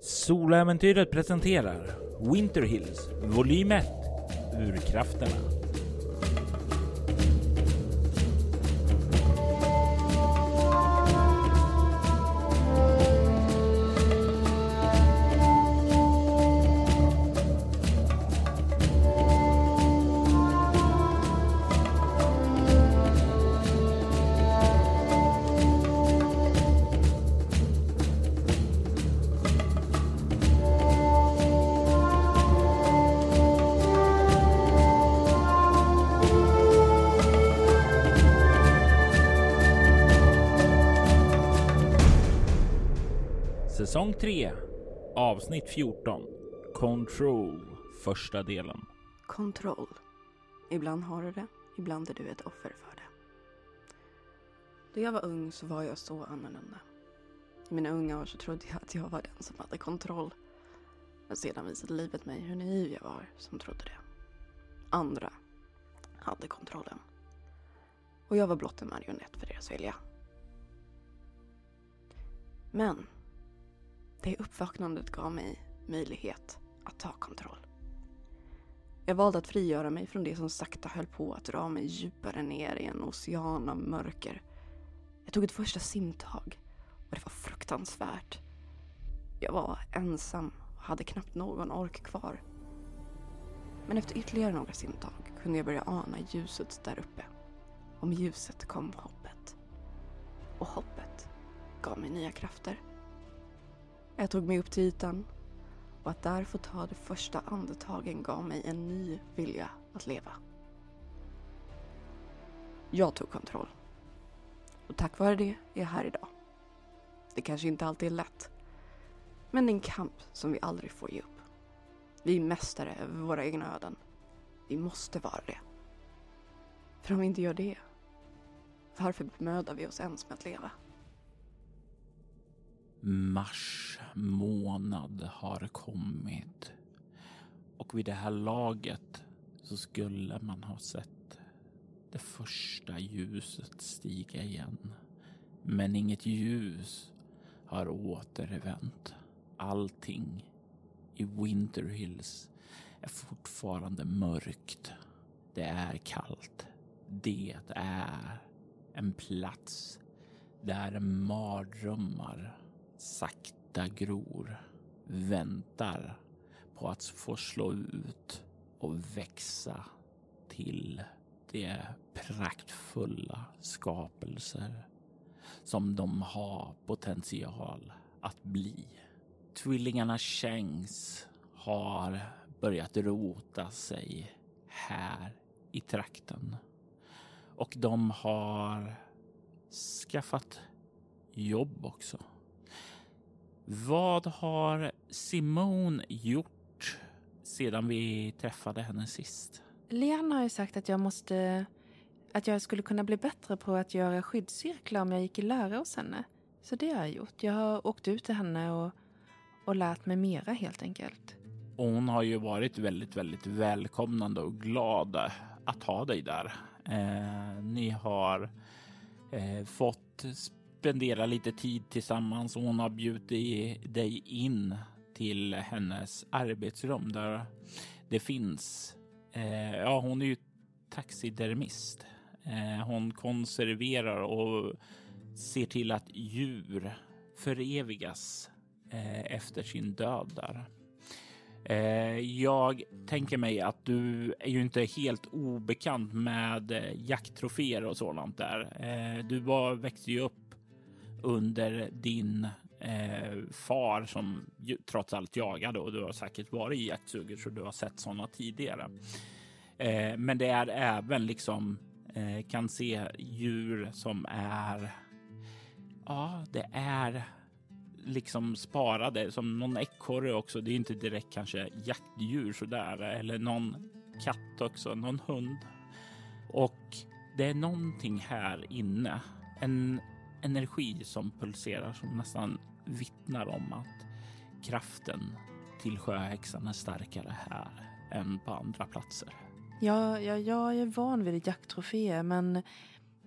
Soläventyret presenterar Winter Hills volym 1 Urkrafterna. Avsnitt 14 Control Första delen Kontroll. Ibland har du det, ibland är du ett offer för det. Då jag var ung så var jag så annorlunda. I mina unga år så trodde jag att jag var den som hade kontroll. Men sedan visade livet mig hur naiv jag var som trodde det. Andra hade kontrollen. Och jag var blott en marionett för deras vilja. Men det uppvaknandet gav mig möjlighet att ta kontroll. Jag valde att frigöra mig från det som sakta höll på att dra mig djupare ner i en ocean av mörker. Jag tog ett första simtag och det var fruktansvärt. Jag var ensam och hade knappt någon ork kvar. Men efter ytterligare några simtag kunde jag börja ana ljuset där uppe. Och med ljuset kom hoppet. Och hoppet gav mig nya krafter. Jag tog mig upp till ytan och att där få ta de första andetagen gav mig en ny vilja att leva. Jag tog kontroll. Och tack vare det är jag här idag. Det kanske inte alltid är lätt. Men det är en kamp som vi aldrig får ge upp. Vi är mästare över våra egna öden. Vi måste vara det. För om vi inte gör det, varför bemödar vi oss ens med att leva? Mars månad har kommit och vid det här laget så skulle man ha sett det första ljuset stiga igen. Men inget ljus har återvänt. Allting i Winter Hills är fortfarande mörkt. Det är kallt. Det är en plats där mardrömmar sakta gror, väntar på att få slå ut och växa till de praktfulla skapelser som de har potential att bli. Tvillingarna Shanks har börjat rota sig här i trakten och de har skaffat jobb också. Vad har Simone gjort sedan vi träffade henne sist? Lian har ju sagt att jag måste att jag skulle kunna bli bättre på att göra skyddscirklar om jag gick i lära hos henne. Så det har jag gjort. Jag har åkt ut till henne och, och lärt mig mera helt enkelt. Och hon har ju varit väldigt, väldigt välkomnande och glad att ha dig där. Eh, ni har eh, fått spendera lite tid tillsammans och hon har bjudit dig in till hennes arbetsrum där det finns. Eh, ja, hon är ju taxidermist. Eh, hon konserverar och ser till att djur förevigas eh, efter sin död där. Eh, jag tänker mig att du är ju inte helt obekant med jakttroféer och sådant där. Eh, du var, växte ju upp under din eh, far som ju, trots allt jagade och du har säkert varit i jaktsuget så du har sett sådana tidigare. Eh, men det är även liksom eh, kan se djur som är. Ja, det är liksom sparade som någon ekorre också. Det är inte direkt kanske jaktdjur så där eller någon katt också, någon hund. Och det är någonting här inne. En energi som pulserar som nästan vittnar om att kraften till sjöhäxan är starkare här än på andra platser. Ja, ja, jag är van vid jakttroféer men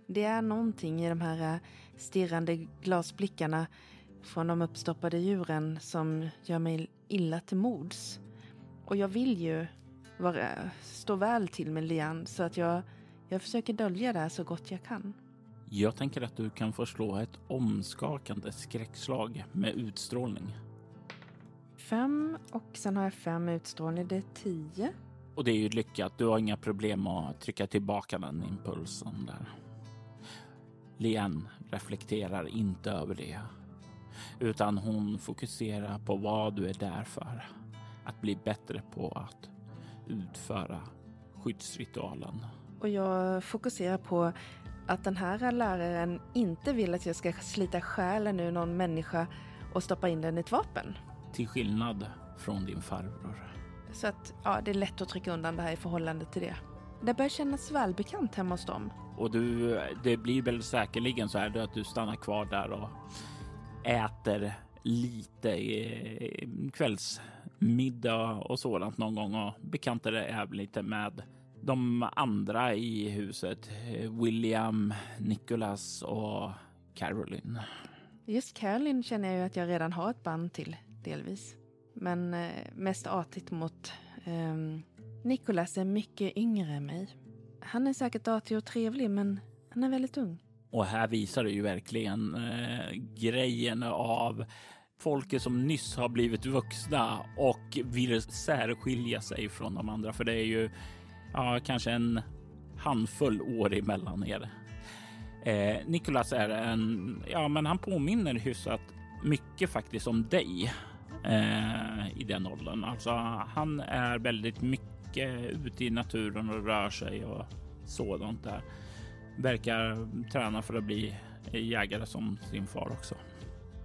det är någonting i de här eh, stirrande glasblickarna från de uppstoppade djuren som gör mig illa till mods. Och jag vill ju vara, stå väl till med Lian så att jag, jag försöker dölja det här så gott jag kan. Jag tänker att du kan få slå ett omskakande skräckslag med utstrålning. Fem och sen har jag fem utstrålning. Det är tio. Och det är ju lyckat. Du har inga problem att trycka tillbaka den impulsen där. Lian reflekterar inte över det, utan hon fokuserar på vad du är där för. Att bli bättre på att utföra skyddsritualen. Och jag fokuserar på att den här läraren inte vill att jag ska slita själen ur någon människa och stoppa in den i ett vapen. Till skillnad från din farbror. Så att ja, det är lätt att trycka undan det här i förhållande till det. Det börjar kännas välbekant hemma hos dem. Och du, det blir väl säkerligen så här att du stannar kvar där och äter lite i kvällsmiddag och sådant någon gång och bekantar dig även lite med de andra i huset. William, Nicholas och Caroline. Just Caroline känner jag ju att jag redan har ett band till, delvis. Men eh, mest artigt mot eh, Nicholas är mycket yngre än mig. Han är säkert artig och trevlig, men han är väldigt ung. Och här visar det ju verkligen eh, grejen av folket som nyss har blivit vuxna och vill särskilja sig från de andra. För det är ju ja, kanske en handfull år emellan er. Eh, Nikolas är en, ja, men han påminner hyfsat mycket faktiskt om dig eh, i den åldern. Alltså, han är väldigt mycket ute i naturen och rör sig och sådant där. Verkar träna för att bli jägare som sin far också.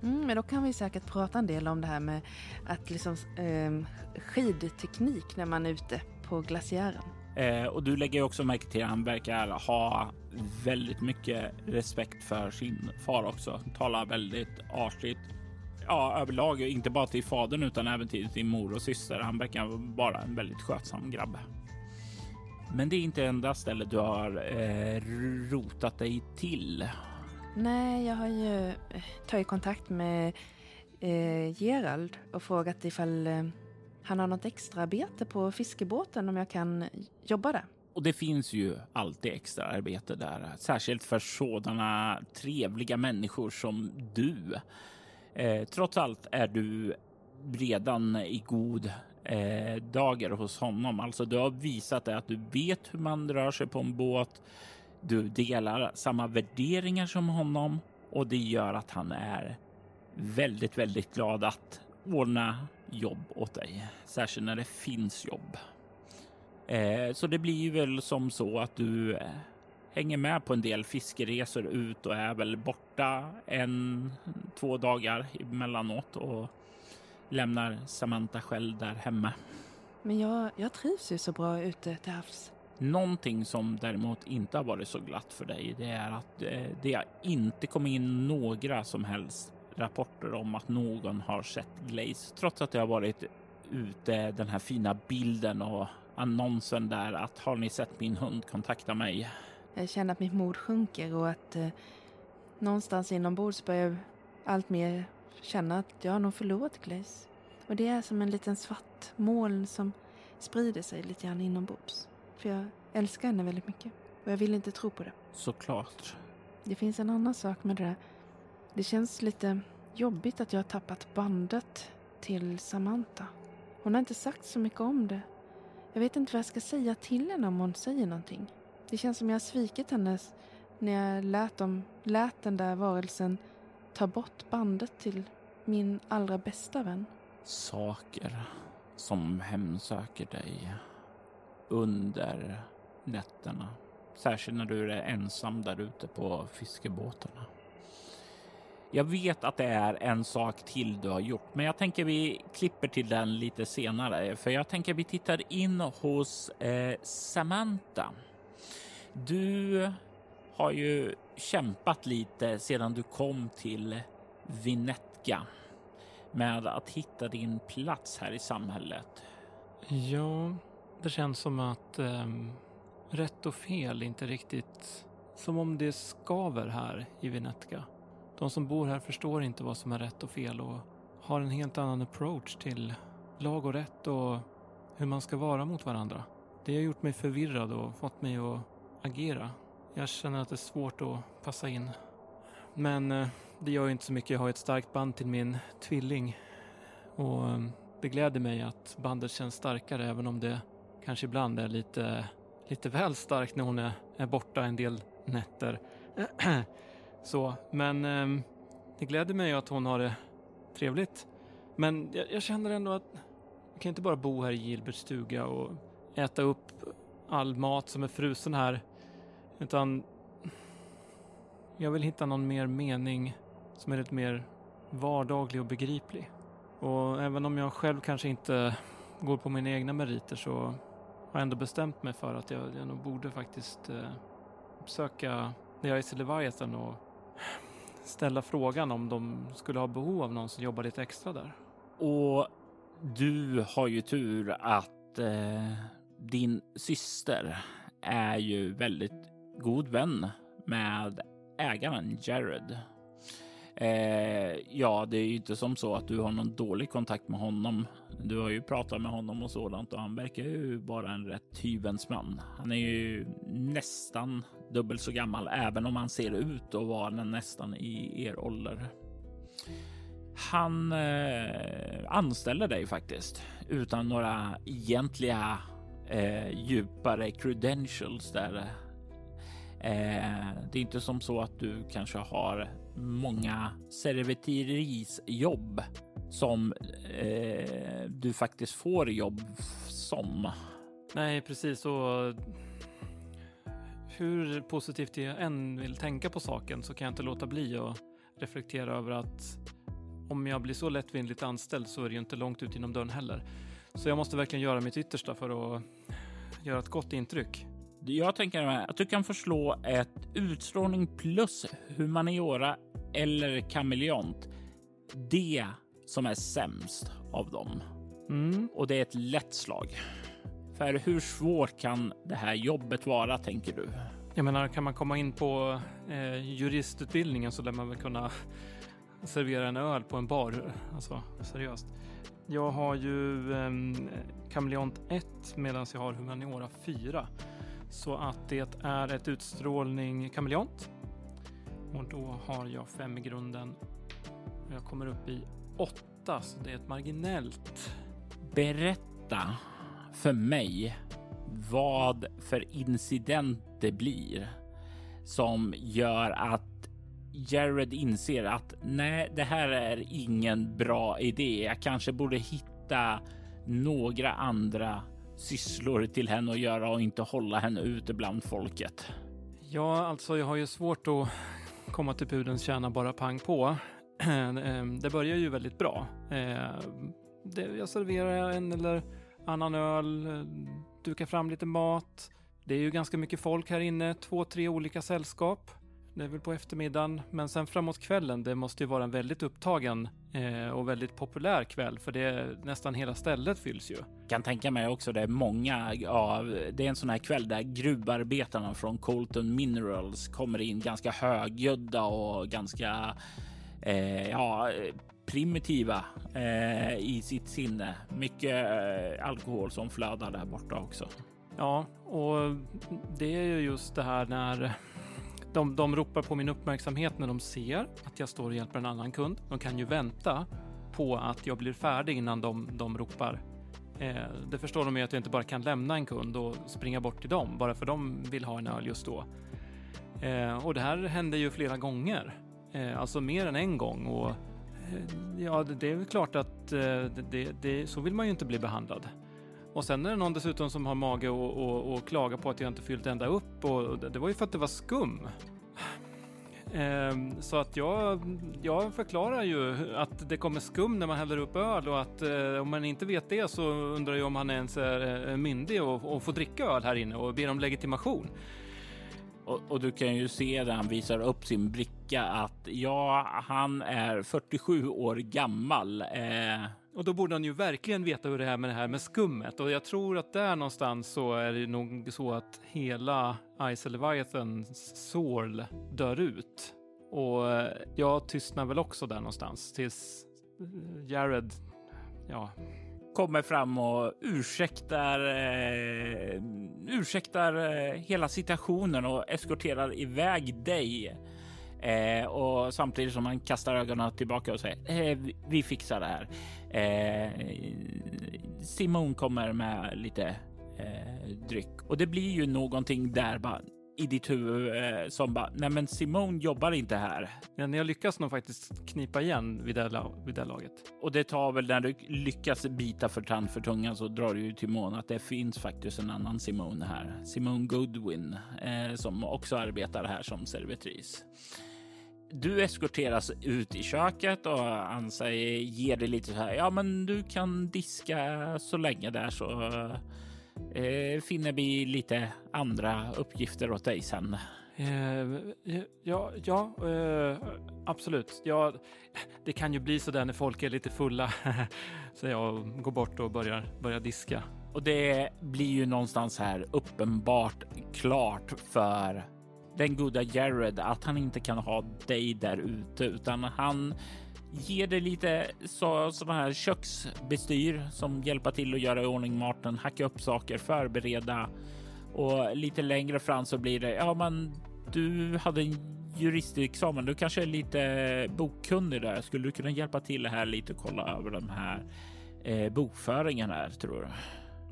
Mm, men då kan vi säkert prata en del om det här med att liksom eh, skidteknik när man är ute på glaciären. Eh, och du lägger också märke till att han verkar ha väldigt mycket respekt för sin far också. Talar väldigt artigt. Ja, överlag inte bara till fadern utan även till sin mor och syster. Han verkar vara en väldigt skötsam grabb. Men det är inte enda stället du har eh, rotat dig till. Nej, jag har ju eh, tagit kontakt med eh, Gerald och frågat ifall eh, han har något extraarbete på fiskebåten om jag kan jobba där. Och det finns ju alltid extra arbete där, särskilt för sådana trevliga människor som du. Eh, trots allt är du redan i god eh, dagar hos honom. Alltså, du har visat att du vet hur man rör sig på en båt. Du delar samma värderingar som honom och det gör att han är väldigt, väldigt glad att ordna jobb åt dig, särskilt när det finns jobb. Eh, så det blir väl som så att du eh, hänger med på en del fiskeresor ut och är väl borta en, två dagar emellanåt och lämnar Samantha själv där hemma. Men jag, jag trivs ju så bra ute till havs. Någonting som däremot inte har varit så glatt för dig, det är att eh, det har inte kommit in några som helst rapporter om att någon har sett Glaze, trots att det har varit ute den här fina bilden och annonsen där att har ni sett min hund, kontakta mig. Jag känner att mitt mod sjunker och att eh, någonstans inombords börjar jag allt mer känna att jag har nog förlorat Glaze. Och det är som en liten svart moln som sprider sig lite grann inombords. För jag älskar henne väldigt mycket. Och jag vill inte tro på det. Såklart. Det finns en annan sak med det där. Det känns lite jobbigt att jag har tappat bandet till Samantha. Hon har inte sagt så mycket om det. Jag vet inte vad jag ska säga till henne om hon säger någonting. Det känns som jag har svikit henne när jag lät, dem, lät den där varelsen ta bort bandet till min allra bästa vän. Saker som hemsöker dig under nätterna. Särskilt när du är ensam där ute på fiskebåten. Jag vet att det är en sak till du har gjort, men jag tänker vi klipper till den lite senare, för jag tänker vi tittar in hos eh, Samantha. Du har ju kämpat lite sedan du kom till Vinetka med att hitta din plats här i samhället. Ja, det känns som att eh, rätt och fel inte riktigt som om det skaver här i Vinetka. De som bor här förstår inte vad som är rätt och fel och har en helt annan approach till lag och rätt och hur man ska vara mot varandra. Det har gjort mig förvirrad och fått mig att agera. Jag känner att det är svårt att passa in. Men eh, det gör ju inte så mycket. Jag har ett starkt band till min tvilling. Och eh, det gläder mig att bandet känns starkare även om det kanske ibland är lite, lite väl starkt när hon är, är borta en del nätter. så, men eh, det gläder mig att hon har det trevligt. Men jag, jag känner ändå att jag kan inte bara bo här i Gilberts stuga och äta upp all mat som är frusen här. Utan jag vill hitta någon mer mening som är lite mer vardaglig och begriplig. Och även om jag själv kanske inte går på mina egna meriter så har jag ändå bestämt mig för att jag, jag nog borde faktiskt eh, söka The Ice Leviathan och ställa frågan om de skulle ha behov av någon som jobbar lite extra där. Och du har ju tur att eh, din syster är ju väldigt god vän med ägaren Jared. Eh, ja, det är ju inte som så att du har någon dålig kontakt med honom. Du har ju pratat med honom och sådant och han verkar ju vara en rätt hyvens man. Han är ju nästan dubbelt så gammal, även om han ser ut att vara nästan i er ålder. Han eh, anställer dig faktiskt utan några egentliga eh, djupare credentials där. Eh, det är inte som så att du kanske har många servitrisjobb som eh, du faktiskt får jobb som. Nej, precis. Och hur positivt jag än vill tänka på saken så kan jag inte låta bli att reflektera över att om jag blir så lättvindigt anställd så är det ju inte långt ut inom dörren heller. Så jag måste verkligen göra mitt yttersta för att göra ett gott intryck. Jag tänker att du kan förslå ett utstrålning plus humaniora eller kameleont. Det som är sämst av dem. Mm. Och det är ett lätt slag. För hur svårt kan det här jobbet vara, tänker du? Jag menar, kan man komma in på eh, juristutbildningen så lär man väl kunna servera en öl på en bar. Alltså, seriöst. Jag har ju eh, kameleont 1 medan jag har humaniora 4. Så att det är ett utstrålning kameleont. Och då har jag fem i grunden. Jag kommer upp i 8 så det är ett marginellt. Berätta för mig vad för incident det blir som gör att Jared inser att nej, det här är ingen bra idé. Jag kanske borde hitta några andra sysslor till henne att göra och inte hålla henne ute bland folket. Ja, alltså jag har ju svårt att komma till pudens kärna bara pang på. Ehm, ehm, det börjar ju väldigt bra. Ehm, jag serverar en eller annan öl, eh, dukar fram lite mat. Det är ju ganska mycket folk här inne, två, tre olika sällskap. Det är väl på eftermiddagen, men sen framåt kvällen, det måste ju vara en väldigt upptagen eh, och väldigt populär kväll, för det nästan hela stället fylls ju. Kan tänka mig också det är många av. Det är en sån här kväll där gruvarbetarna från Colton Minerals kommer in ganska högljudda och ganska eh, ja, primitiva eh, i sitt sinne. Mycket eh, alkohol som flödar där borta också. Ja, och det är ju just det här när de, de ropar på min uppmärksamhet när de ser att jag står och hjälper en annan kund. De kan ju vänta på att jag blir färdig innan de, de ropar. Eh, det förstår de ju att jag inte bara kan lämna en kund och springa bort till dem bara för de vill ha en öl just då. Eh, och det här händer ju flera gånger, eh, alltså mer än en gång. Och eh, ja, det, det är väl klart att eh, det, det, så vill man ju inte bli behandlad. Och sen är det någon dessutom som har mage och, och, och klaga på att jag inte fyllt ända upp och det var ju för att det var skum. Ehm, så att jag, jag förklarar ju att det kommer skum när man häller upp öl och att eh, om man inte vet det så undrar jag om han ens är eh, myndig och, och får dricka öl här inne och ber om legitimation. Och, och, du kan ju se när han visar upp sin bricka att ja, han är 47 år gammal. Eh, och då borde han ju verkligen veta hur det är med det här med skummet. Och jag tror att där någonstans så är det nog så att hela Ice Leviathans Sorl dör ut. Och eh, jag tystnar väl också där någonstans tills eh, Jared, ja, kommer fram och ursäktar, eh, ursäktar eh, hela situationen och eskorterar iväg dig. Eh, och samtidigt som han kastar ögonen tillbaka och säger eh, vi, fixar det här. Eh, Simon kommer med lite eh, dryck och det blir ju någonting där bara i ditt huvud eh, som bara nej, men Simon jobbar inte här men jag lyckas nog faktiskt knipa igen vid det, vid det laget. och det tar väl när du lyckas bita för tand för tungan så drar du ju till mån att det finns faktiskt en annan Simon här. Simon Goodwin eh, som också arbetar här som servitris. Du eskorteras ut i köket och han säger, ger dig lite så här. Ja, men du kan diska så länge där så eh, finner vi lite andra uppgifter åt dig sen. Eh, ja, ja eh, absolut. Ja, det kan ju bli så där när folk är lite fulla. så jag går bort och börjar, börjar diska. Och det blir ju någonstans här uppenbart klart för den goda Jared att han inte kan ha dig där ute utan han ger dig lite så, sådana här köksbestyr som hjälper till att göra i ordning maten, hacka upp saker, förbereda och lite längre fram så blir det ja, men du hade en juristexamen. Du kanske är lite bokkunnig där. Skulle du kunna hjälpa till här lite och kolla över de här eh, bokföringen här tror du?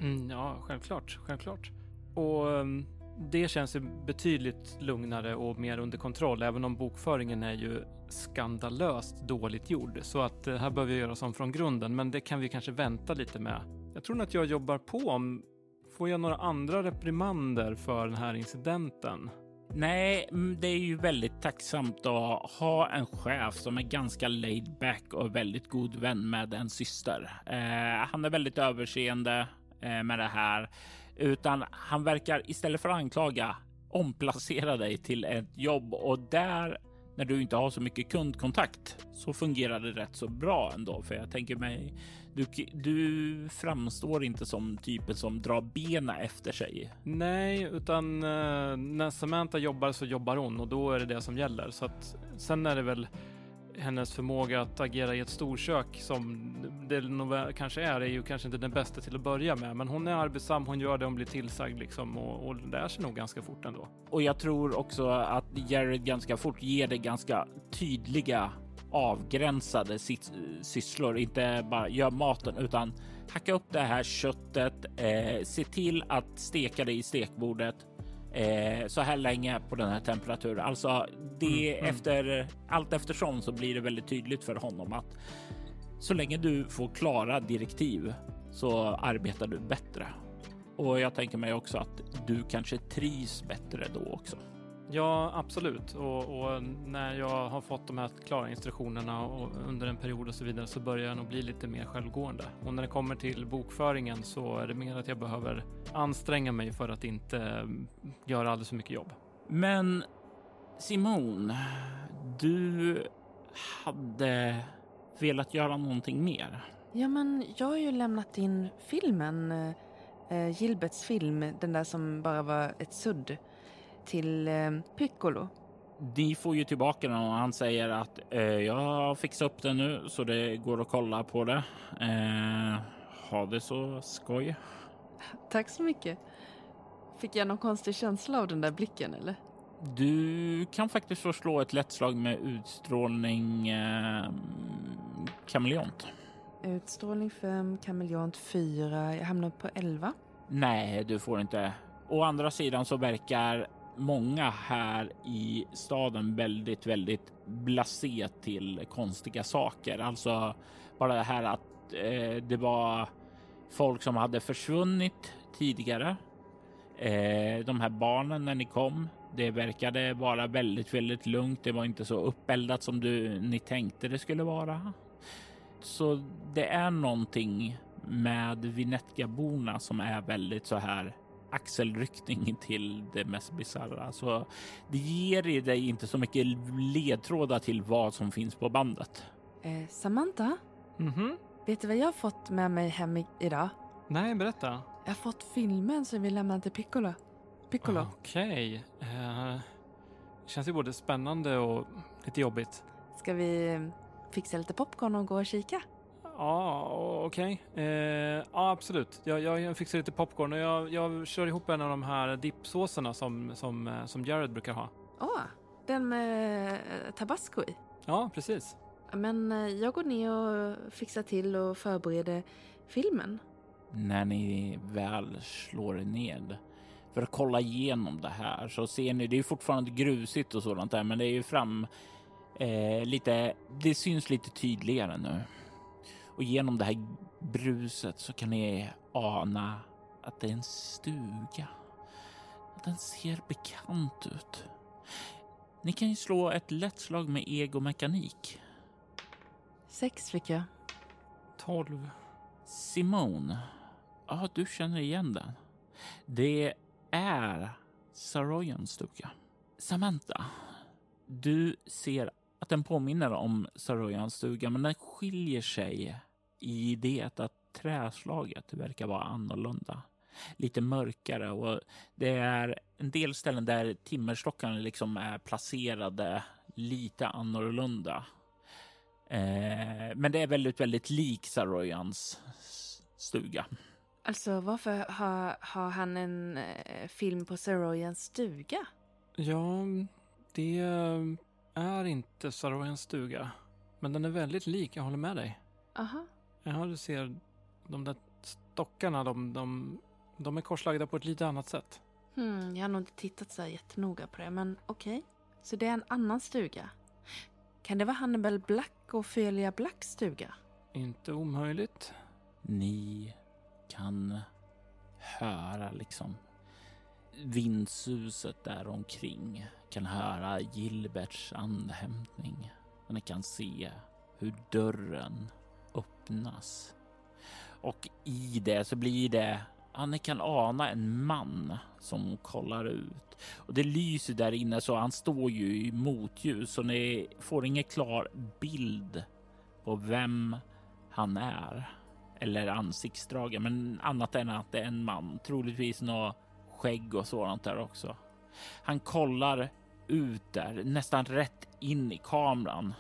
Mm, ja, självklart, självklart. Och um, det känns ju betydligt lugnare och mer under kontroll, även om bokföringen är ju skandalöst dåligt gjord. Så att det här behöver jag göra om från grunden, men det kan vi kanske vänta lite med. Jag tror nog att jag jobbar på om Får jag några andra reprimander för den här incidenten? Nej, mm, det är ju väldigt tacksamt att ha en chef som är ganska laid back och väldigt god vän med en syster. Eh, han är väldigt överseende eh, med det här, utan han verkar istället för att anklaga omplacera dig till ett jobb och där när du inte har så mycket kundkontakt så fungerar det rätt så bra ändå. För jag tänker mig, du, du framstår inte som typen som drar benen efter sig. Nej, utan eh, när Samantha jobbar så jobbar hon och då är det det som gäller. Så att sen är det väl hennes förmåga att agera i ett storkök som det nog kanske är, är ju kanske inte den bästa till att börja med. Men hon är arbetsam, hon gör det hon blir tillsagd liksom och, och lär sig nog ganska fort ändå. Och jag tror också att Jared ganska fort ger det ganska tydliga avgränsade sysslor. Inte bara gör maten utan hacka upp det här köttet, eh, se till att steka det i stekbordet eh, så här länge på den här temperaturen. Alltså det Mm, mm. efter allt eftersom så blir det väldigt tydligt för honom att så länge du får klara direktiv så arbetar du bättre. Och jag tänker mig också att du kanske trivs bättre då också. Ja, absolut. Och, och när jag har fått de här klara instruktionerna och under en period och så vidare så börjar jag nog bli lite mer självgående. Och när det kommer till bokföringen så är det mer att jag behöver anstränga mig för att inte mm, göra alldeles för mycket jobb. Men Simon, du hade velat göra någonting mer. Ja, men jag har ju lämnat in filmen, eh, Gilberts film, den där som bara var ett sudd, till eh, Piccolo. Ni får ju tillbaka den och han säger att eh, jag har fixat upp den nu så det går att kolla på det. Eh, ha det så skoj. Tack så mycket. Fick jag någon konstig känsla av den där blicken eller? Du kan faktiskt få slå ett lätt slag med utstrålning eh, kameleont. Utstrålning 5, kameleont 4, jag hamnar på 11. Nej, du får inte. Å andra sidan så verkar många här i staden väldigt, väldigt blasé till konstiga saker. Alltså bara det här att eh, det var folk som hade försvunnit tidigare. Eh, de här barnen när ni kom, det verkade vara väldigt, väldigt lugnt. Det var inte så uppeldat som du, ni tänkte det skulle vara. Så det är någonting med Vinetka-borna som är väldigt så här axelryckning till det mest bisarra. Så det ger dig inte så mycket ledtrådar till vad som finns på bandet. Eh, Samantha, Mhm. vet du vad jag har fått med mig hem i- idag? Nej, berätta. Jag har fått filmen som vi lämnade till Piccolo. Piccolo. Okej. Eh, känns ju både spännande och lite jobbigt. Ska vi fixa lite popcorn och gå och kika? Ja, okej. Eh, ja, absolut. Jag, jag, fixar lite popcorn och jag, jag kör ihop en av de här dippsåserna som, som, eh, som Jared brukar ha. Åh, den med eh, tabasco i. Ja, precis. Men jag går ner och fixar till och förbereder filmen. När ni väl slår er ned för att kolla igenom det här så ser ni, det är fortfarande grusigt och sådant där, men det är ju fram eh, lite, det syns lite tydligare nu. Och genom det här bruset så kan ni ana att det är en stuga. Att den ser bekant ut. Ni kan ju slå ett lätt slag med egomekanik. Sex fick jag. 12. Simone, ja, du känner igen den. Det är Saroyans stuga. Samantha, du ser att den påminner om Saroyans stuga, men den skiljer sig i det att träslaget verkar vara annorlunda. Lite mörkare och det är en del ställen där timmerstockarna liksom är placerade lite annorlunda. Eh, men det är väldigt, väldigt lik Saroyans stuga. Alltså varför har, har han en eh, film på Saroyans stuga? Ja, det är inte Saroyans stuga. Men den är väldigt lik, jag håller med dig. Aha. Ja, du ser de där stockarna, de, de, de är korslagda på ett lite annat sätt. Hmm, jag har nog inte tittat så här jättenoga på det, men okej. Så det är en annan stuga. Kan det vara Hannibal Black och Ophelia Blacks stuga? Inte omöjligt. Ni kan höra liksom vindsuset där omkring. Kan höra Gilberts andhämtning. Ni kan se hur dörren öppnas. Och i det så blir det, ja, ni kan ana en man som kollar ut. Och det lyser där inne så han står ju i motljus så ni får ingen klar bild på vem han är eller ansiktsdragen, men annat än att det är en man, troligtvis något skägg och sådant där också. Han kollar ut där, nästan rätt in i kameran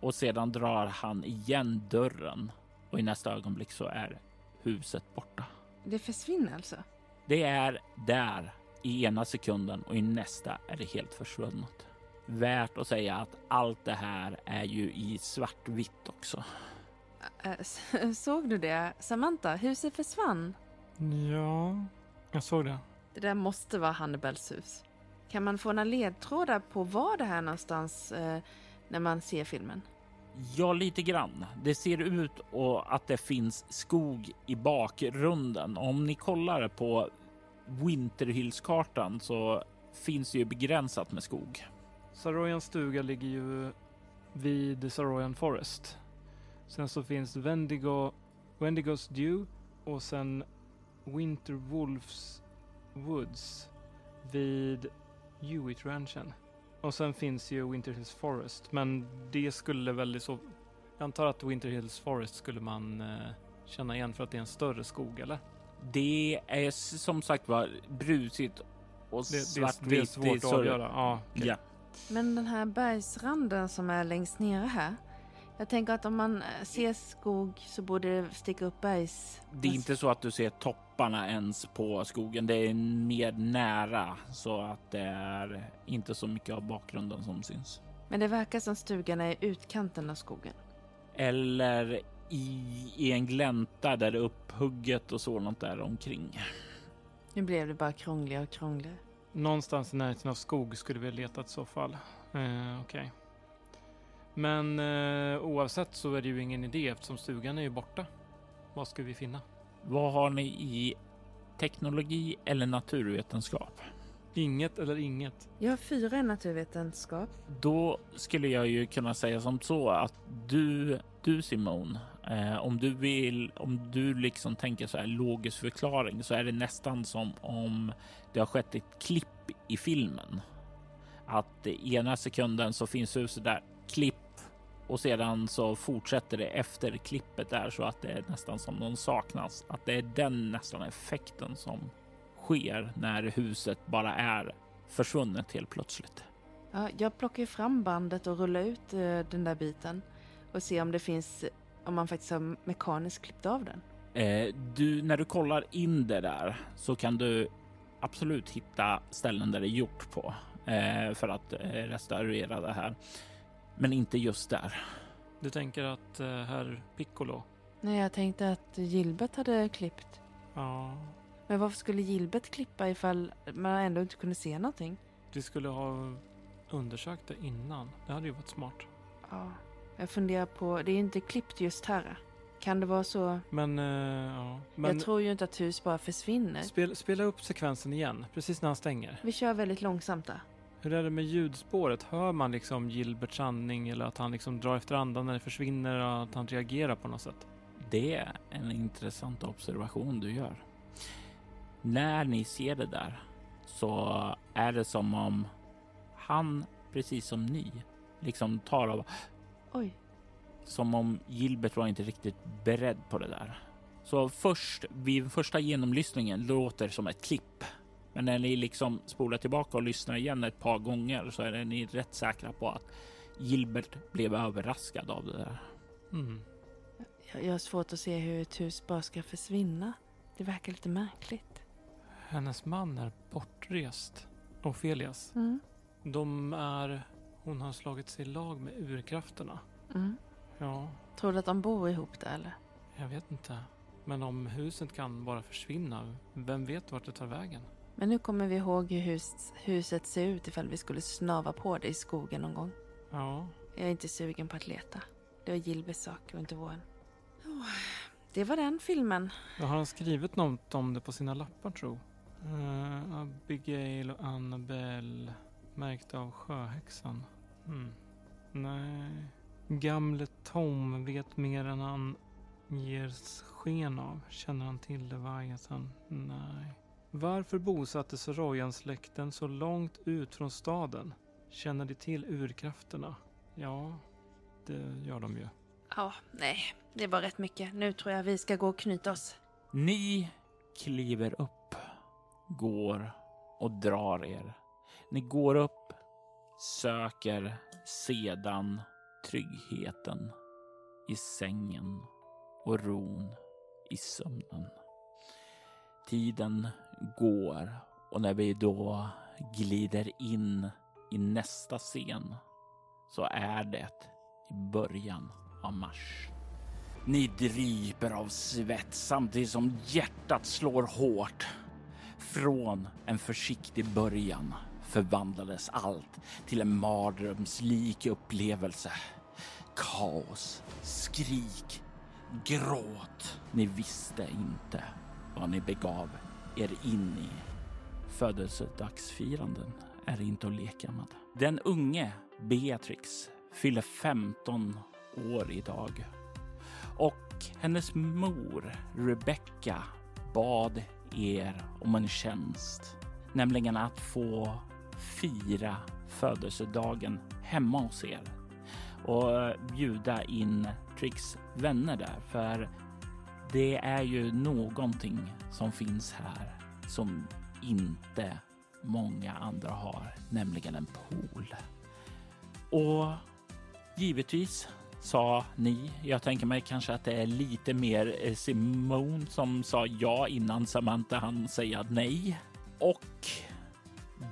och sedan drar han igen dörren och i nästa ögonblick så är huset borta. Det försvinner alltså? Det är där i ena sekunden och i nästa är det helt försvunnet. Värt att säga att allt det här är ju i svartvitt också. Såg du det? Samantha, huset försvann. Ja, jag såg det. Det där måste vara Hannibals hus. Kan man få några ledtrådar på var det här någonstans eh, när man ser filmen? Ja, lite grann. Det ser ut och att det finns skog i bakgrunden. Om ni kollar på Winterhillskartan så finns det ju begränsat med skog. Saroyans stuga ligger ju vid Saroyan Forest. Sen så finns Wendigo, Wendigos Dew och sen Winter Wolves Woods vid Hewitt Ranchen. Och sen finns ju Winter Hills Forest, men det skulle väl så... Jag antar att Winter Hills Forest skulle man eh, känna igen för att det är en större skog, eller? Det är som sagt var brusigt och Det, det, är- svartvitt. det är svårt att avgöra. Ja, okej. Ja, Men den här bergsranden som är längst nere här. Jag tänker att om man eh, ser skog så borde det sticka upp bergs... det är inte så att du ser topparna ens på skogen. Det är mer nära så att det är inte så mycket av bakgrunden som syns. Men det verkar som stugan är i utkanten av skogen. Eller i, i en glänta där det är upphugget och sådant där omkring. Nu blev det bara krångligare och krångligare. Någonstans i närheten av skog skulle vi ha letat i så fall. Eh, Okej. Men eh, oavsett så är det ju ingen idé eftersom stugan är ju borta. Vad ska vi finna? Vad har ni i teknologi eller naturvetenskap? Inget eller inget. Jag har fyra i naturvetenskap. Då skulle jag ju kunna säga som så att du, du Simon, eh, om du vill, om du liksom tänker så här logisk förklaring så är det nästan som om det har skett ett klipp i filmen. Att ena sekunden så finns huset där, klipp och sedan så fortsätter det efter klippet där så att det är nästan som de saknas. Att det är den nästan effekten som sker när huset bara är försvunnet helt plötsligt. Ja, jag plockar fram bandet och rullar ut eh, den där biten och ser om det finns, om man faktiskt har mekaniskt klippt av den. Eh, du, när du kollar in det där så kan du absolut hitta ställen där det är gjort på eh, för att eh, restaurera det här. Men inte just där. Du tänker att eh, herr Piccolo, Nej, jag tänkte att Gilbert hade klippt. ja, Men varför skulle Gilbert klippa ifall man ändå inte kunde se någonting? du skulle ha undersökt det innan. Det hade ju varit smart. Ja, jag funderar på, det är ju inte klippt just här. Kan det vara så? Men, eh, ja. Men jag tror ju inte att hus bara försvinner. spel, spela upp sekvensen igen, precis när han stänger. Vi kör väldigt långsamt där. Hur är det med ljudspåret? Hör man liksom Gilberts andning eller att han liksom drar efter andan när det försvinner och att han reagerar på något sätt? Det är en intressant observation du gör. När ni ser det där så är det som om han, precis som ni, liksom tar av Oj. som om Gilbert var inte riktigt beredd på det där. Så först vid första genomlyssningen låter det som ett klipp. Men när ni liksom spolar tillbaka och lyssnar igen ett par gånger så är ni rätt säkra på att Gilbert blev överraskad av det där. Mm. Jag jag har svårt att se hur ett hus bara ska försvinna. Det verkar lite märkligt. Hennes man är bortrest. Ofelias. Mm. De är... Hon har slagit sig i lag med urkrafterna. Mm. Ja, Tror du att de bor ihop där eller? jag vet inte. Men om huset kan bara försvinna, vem vet vart det tar vägen? Men nu kommer vi ihåg hur hus, huset ser ut ifall vi skulle snava på det i skogen någon gång. Ja, Jag är inte sugen på att leta. Det var Gilberts sak och inte vår. Det var den filmen. Har han skrivit något om det på sina lappar tro? Uh, Abigail och Annabelle märkta av sjöhäxan. Hmm. Nej. Gamle Tom vet mer än han ger sken av. Känner han till Leviathan? Nej. Varför bosatte sig Royan-släkten så långt ut från staden? Känner de till urkrafterna? Ja, det gör de ju. Ja, nej. Det var rätt mycket. Nu tror jag vi ska gå och knyta oss. Ni kliver upp, går och drar er. Ni går upp, söker sedan tryggheten i sängen och ron i sömnen. Tiden går och när vi då glider in i nästa scen så är det i början av mars. Ni dryper av svett samtidigt som hjärtat slår hårt. Från en försiktig början förvandlades allt till en mardrömslik upplevelse. Kaos, skrik, gråt. Ni visste inte vad ni begav er in i. Födelsedagsfiranden är inte att leka med. Den unge Beatrix fyller 15 år idag och hennes mor Rebecca bad er om en tjänst, nämligen att få fira födelsedagen hemma hos er och bjuda in Tricks vänner där, för det är ju någonting som finns här som inte många andra har, nämligen en pool. Och givetvis sa ni. Jag tänker mig kanske att det är lite mer eh, Simon som sa ja innan Samantha hann säga nej. Och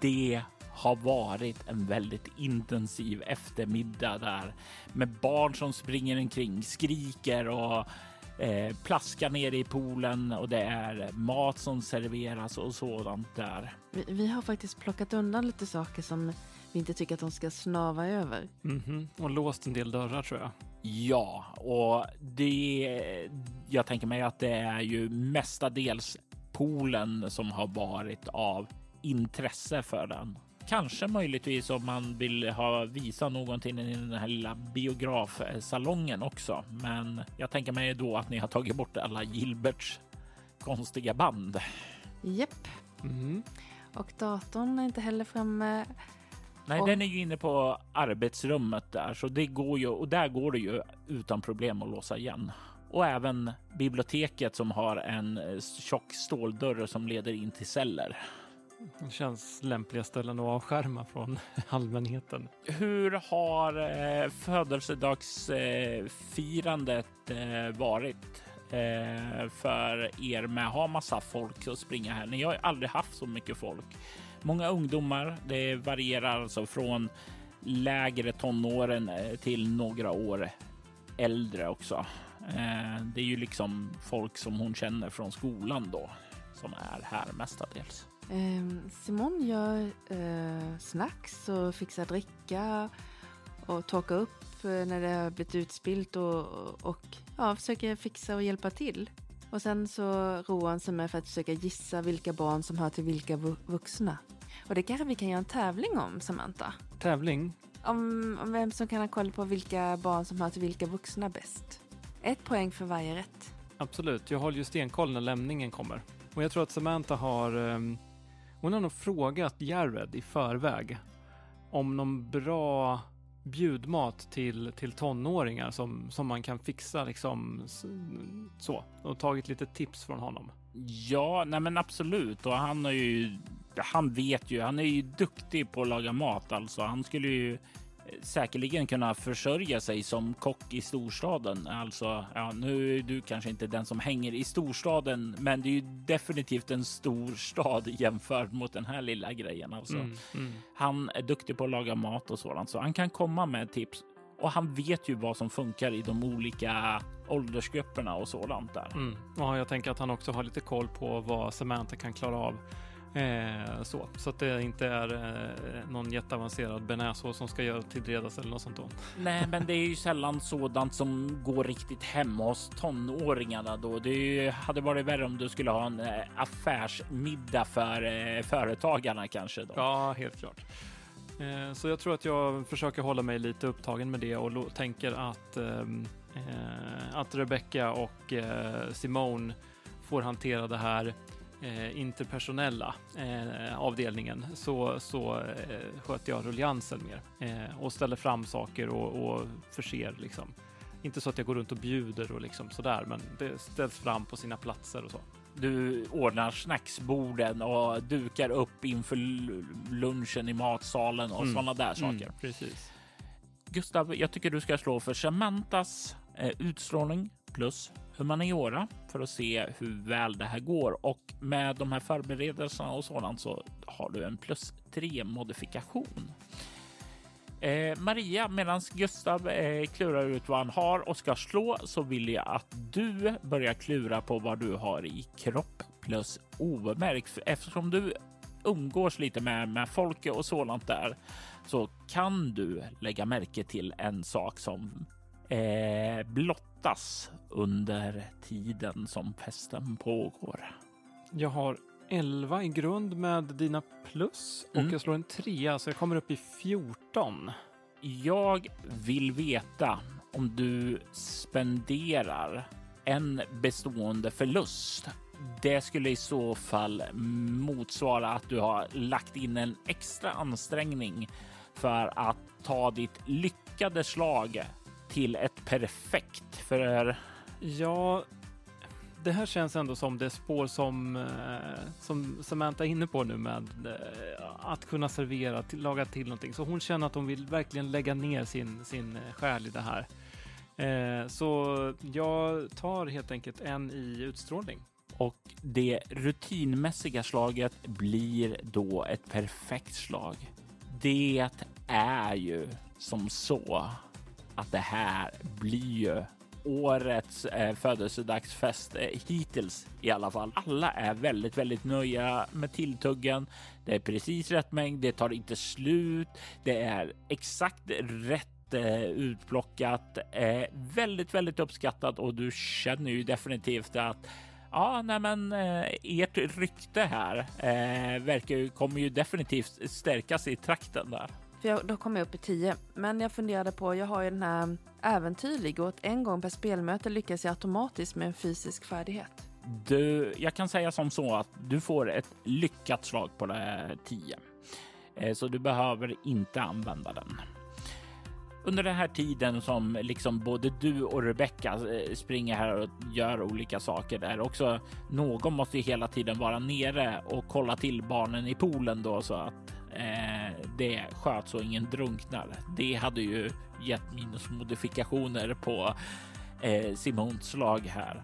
det har varit en väldigt intensiv eftermiddag där med barn som springer omkring, skriker och eh, plaskar ner i poolen och det är mat som serveras och sådant där. Vi, vi har faktiskt plockat undan lite saker som vi inte tycker att de ska snava över. Mhm, och låst en del dörrar tror jag. Ja, och det. Jag tänker mig att det är ju mestadels poolen som har varit av intresse för den. Kanske möjligtvis om man vill ha visa någonting i den här lilla biografsalongen också. Men jag tänker mig då att ni har tagit bort alla Gilberts konstiga band. Japp. Mhm. Och datorn är inte heller framme. Nej, Och- den är ju inne på arbetsrummet där, så det går ju och där går det ju utan problem att låsa igen. Och även biblioteket som har en eh, tjock ståldörr som leder in till celler. Det känns lämpliga ställen att avskärma från allmänheten. Hur har eh, födelsedagsfirandet eh, varit eh, för er med att ha massa folk att springa här? Ni har ju aldrig haft så mycket folk. Många ungdomar. Det varierar alltså från lägre tonåren eh, till några år äldre också. Eh, det är ju liksom folk som hon känner från skolan då som är här mestadels. Ehm, Simon gör eh, snacks och fixar dricka och torkar upp eh, när det har blivit utspilt och, och ja, försöker fixa och hjälpa till. Och sen så roar han sig med för att försöka gissa vilka barn som hör till vilka vu- vuxna. Och det kanske vi kan göra en tävling om, Samantha. Tävling? Om, om vem som kan ha koll på vilka barn som hör till vilka vuxna bäst. Ett poäng för varje rätt. Absolut, jag håller ju stenkoll när lämningen kommer. Och jag tror att Samantha har... ehm, hon har nog frågat Jared i förväg om någon bra bjudmat till, till tonåringar som, som man kan fixa liksom så. Och tagit lite tips från honom. Ja, nej men absolut. Och han har ju, han vet ju, han är ju duktig på att laga mat alltså. Han skulle ju säkerligen kunna försörja sig som kock i storstaden. Alltså, ja, nu är du kanske inte den som hänger i storstaden, men det är ju definitivt en stor stad jämfört mot den här lilla grejen. Alltså. Mm, mm. Han är duktig på att laga mat och sådant, så han kan komma med tips och han vet ju vad som funkar i de olika åldersgrupperna och sådant där. Mm. Ja, jag tänker att han också har lite koll på vad Samantha kan klara av. Eh, så. så att det inte är eh, någon jätteavancerad bearnaisesås som ska göra tillredas eller något sånt. Då. Nej, men det är ju sällan sådant som går riktigt hem hos tonåringarna då. Det ju- hade varit värre om du skulle ha en eh, affärsmiddag för eh, företagarna kanske. Då. Ja, helt klart. Eh, så jag tror att jag försöker hålla mig lite upptagen med det och tänker att, ehm, eh, att Rebecca och Simone får hantera det här eh, interpersonella eh, avdelningen så, så eh, sköter jag rulliansen mer eh, och ställer fram saker och, och förser liksom. Inte så att jag går runt och bjuder och liksom sådär, men det ställs fram på sina platser och så. Du ordnar snacksborden och dukar upp inför lunchen i matsalen och Mm. sådana där saker. precis. Gustav, jag tycker du ska slå för Samantas eh, utstrålning plus humaniora för att se hur väl det här går. Och med de här förberedelserna och sådant så har du en plus tre modifikation. Eh, Maria, medan Gustav eh, klurar ut vad han har och ska slå så vill jag att du börjar klura på vad du har i kropp plus omärkt. Eftersom du umgås lite med, med folk och sådant där så kan du lägga märke till en sak som eh, blottas under tiden som festen pågår. Jag har 11 i grund med dina plus och Mm. jag slår en trea så jag kommer upp i 14. Jag vill veta om du spenderar en bestående förlust. Det skulle i så fall motsvara att du har lagt in en extra ansträngning för att ta ditt lyckade slag till ett perfekt. För Ja, det här känns ändå som det spår som, eh, som Samantha är inne på nu med eh, att kunna servera, till, laga till någonting. Så hon känner att hon vill verkligen lägga ner sin, sin eh, själ i det här. Så jag tar helt enkelt en i utstrålning. och det rutinmässiga slaget blir då ett perfekt slag. Det är ju som så att det här blir ju årets eh, födelsedagsfest eh, hittills i alla fall. Alla är väldigt, väldigt nöjda med tilltuggen. Det är precis rätt mängd. Det tar inte slut. Det är exakt rätt eh, utplockat. Eh, väldigt, väldigt uppskattat och du känner ju definitivt att Ja, nej men eh, ert rykte här eh, verkar ju, kommer ju definitivt stärkas i trakten där. För jag, då kom jag upp i 10. Men jag funderade på, jag har ju den här äventyrlig och en gång per spelmöte lyckas jag automatiskt med en fysisk färdighet. Du, jag kan säga som så att du får ett lyckat slag på det 10. Eh, så du behöver inte använda den. under den här tiden som liksom både du och Rebecca eh, springer här och gör olika saker där också. Någon måste ju hela tiden vara nere och kolla till barnen i poolen då så att eh, det sköts och ingen drunknar. Det hade ju gett minusmodifikationer på eh, Simons slag här.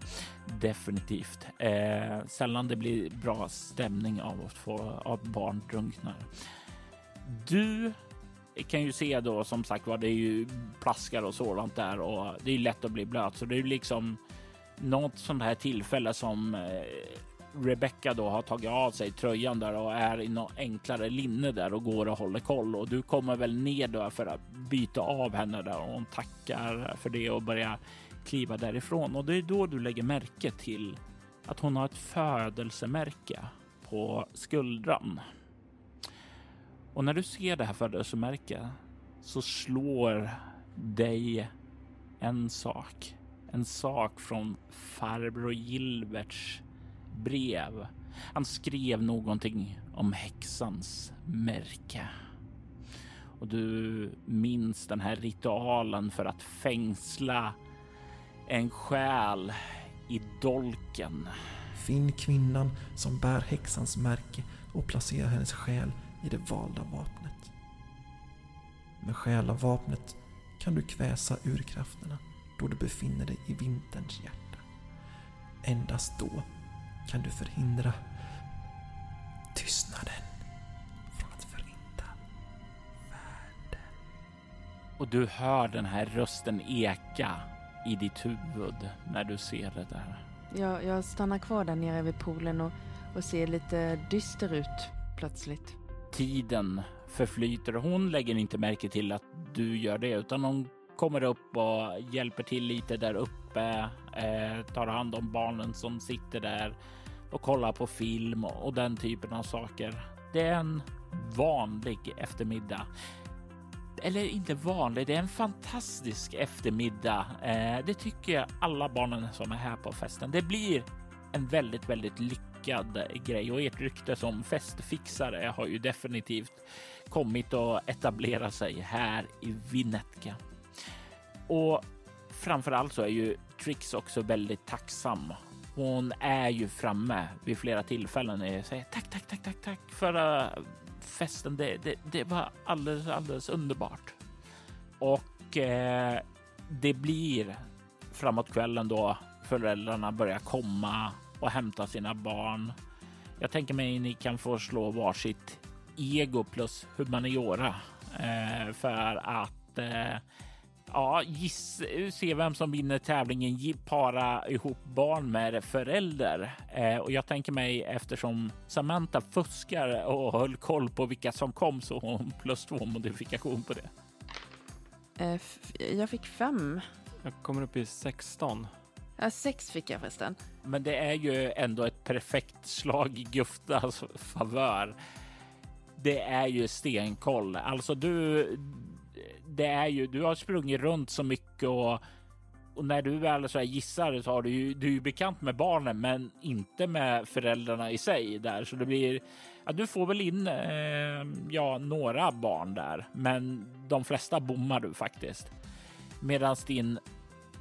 Definitivt. Eh, sällan det blir bra stämning av att få av barn drunknar. Du kan ju se då som sagt var, det är ju plaskar och sådant där och det är lätt att bli blöt. Så det är liksom något sånt här tillfälle som eh, Rebecca då har tagit av sig tröjan där och är i något enklare linne där och går och håller koll och du kommer väl ner då för att byta av henne där och hon tackar för det och börjar kliva därifrån och det är då du lägger märke till att hon har ett födelsemärke på skuldran. Och när du ser det här födelsemärket så slår dig en sak. En sak från farbror Gilberts brev. Han skrev någonting om häxans märke. Och du minns den här ritualen för att fängsla en själ i dolken. Finn kvinnan som bär häxans märke och placera hennes själ i det valda vapnet. Med själavapnet kan du kväsa urkrafterna då du befinner dig i vinterns hjärta. Endast då kan du förhindra tystnaden från att förinta världen. Och du hör den här rösten eka i ditt huvud när du ser det där. Jag, jag stannar kvar där nere vid poolen och, och ser lite dyster ut plötsligt. Tiden förflyter och hon lägger inte märke till att du gör det utan hon kommer upp och hjälper till lite där uppe, eh, tar hand om barnen som sitter där och kollar på film och den typen av saker. Det är en vanlig eftermiddag. Eller inte vanlig, det är en fantastisk eftermiddag. Eh, det tycker jag alla barnen som är här på festen. Det blir en väldigt, väldigt lyckad grej och ert rykte som festfixare har ju definitivt kommit att etablera sig här i Vinetka. Och framför allt så är ju Trix också väldigt tacksam. Hon är ju framme vid flera tillfällen och säger tack, tack, tack, tack, tack för uh, festen. Det, det, det, var alldeles, alldeles underbart. Och eh, det blir framåt kvällen då föräldrarna börjar komma och hämta sina barn. Jag tänker mig ni kan få slå varsitt ego plus humaniora eh, för att eh, ja, giss, se vem som vinner tävlingen. Para ihop barn med förälder. Eh, och jag tänker mig eftersom Samantha fuskar och höll koll på vilka som kom så hon plus två modifikation på det. Eh, f- jag fick fem. Jag kommer upp i 16. Ja, sex fick jag förresten. Men det är ju ändå ett perfekt slag i Guftas favör. Det är ju stenkoll. Alltså du, det är ju, du har sprungit runt så mycket och, och när du väl så här gissar så har du ju, du är ju bekant med barnen, men inte med föräldrarna i sig där. Så det blir, ja, du får väl in, eh, ja, några barn där, men de flesta bommar du faktiskt. Medan din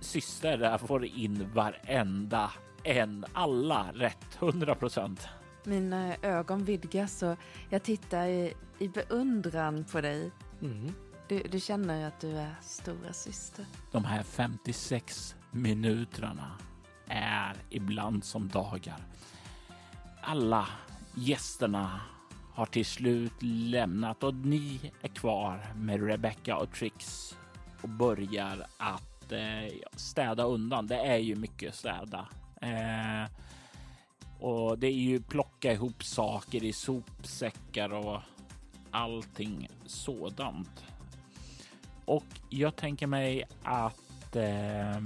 syster där får in varenda en, alla rätt, 100 procent. Mina ögon vidgas och jag tittar i, i beundran på dig. Mm. Du, du känner att du är stora syster. De här 56 minuterna är ibland som dagar. Alla gästerna har till slut lämnat och ni är kvar med Rebecca och Trix och börjar att eh, städa undan. Det är ju mycket städa. Eh, och det är ju plocka ihop saker i sopsäckar och allting sådant. Och jag tänker mig att eh,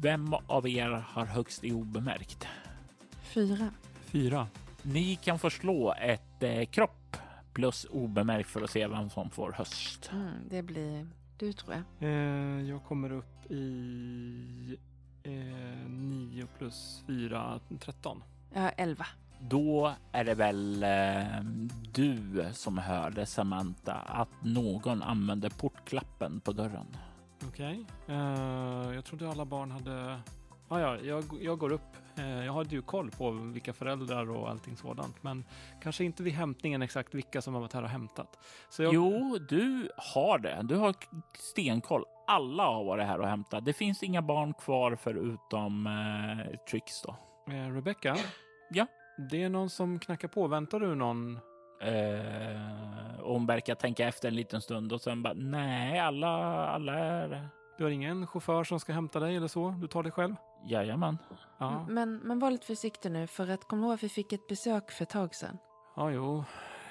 vem av er har högst i obemärkt? Fyra. Fyra. Ni kan få slå ett eh, kropp plus obemärkt för att se vem som får höst. Mm, det blir du tror jag. Eh, jag kommer upp i eh, 9 plus 4, 13. Jag har elva. Då är det väl eh, du som hörde Samantha att någon använder port klappen på dörren. Okej. Eh, jag trodde alla barn hade... Ah, ja, jag, jag går upp. Eh, jag hade ju koll på vilka föräldrar och allting sådant, men kanske inte vid hämtningen exakt vilka som har varit här och hämtat. Så jag, Jo, du har det. Du har stenkoll. Alla har varit här och hämtat. Det finns inga barn kvar förutom eh, Trix då. Rebecca? Ja? Det är någon som knackar på. Väntar du någon? Eh, och hon verkar tänka efter en liten stund och sen bara nej, alla, alla är... Du har ingen chaufför som ska hämta dig eller så? Du tar det själv? Jajamän. Ja, Men, men var lite försiktig nu, för att kom ihåg att vi fick ett besök för ett tag sedan. ja jo,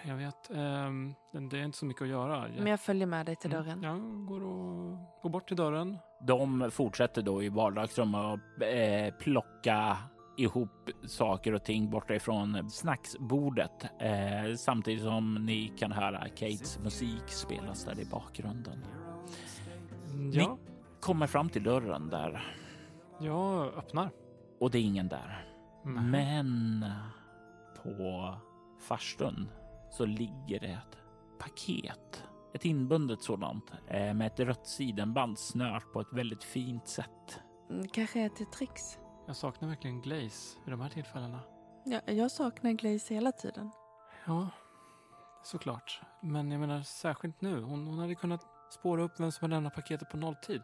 jag vet. Ehm, det är inte så mycket att göra. Men jag följer med dig till dörren. Mm, Jag går, och, går bort till dörren. De fortsätter då i vardagsrummet och eh, plocka ihop saker och ting borta ifrån snacksbordet eh, samtidigt som ni kan höra Kates musik spelas där i bakgrunden. Mm, Ni- Ja, Kommer fram till dörren där jag öppnar. och det är ingen där. Mhm. Men på farstun så ligger det ett paket. Ett inbundet sådant eh, med ett rött sidenband snört på ett väldigt fint sätt. Mm, Kanske är till tricks. Jag saknar verkligen Glaze vid de här tillfällena. Ja, jag saknar Glaze hela tiden. Ja, såklart. Men jag menar särskilt nu. Hon, hon hade kunnat spåra upp vem som har lämnat paketet på nolltid.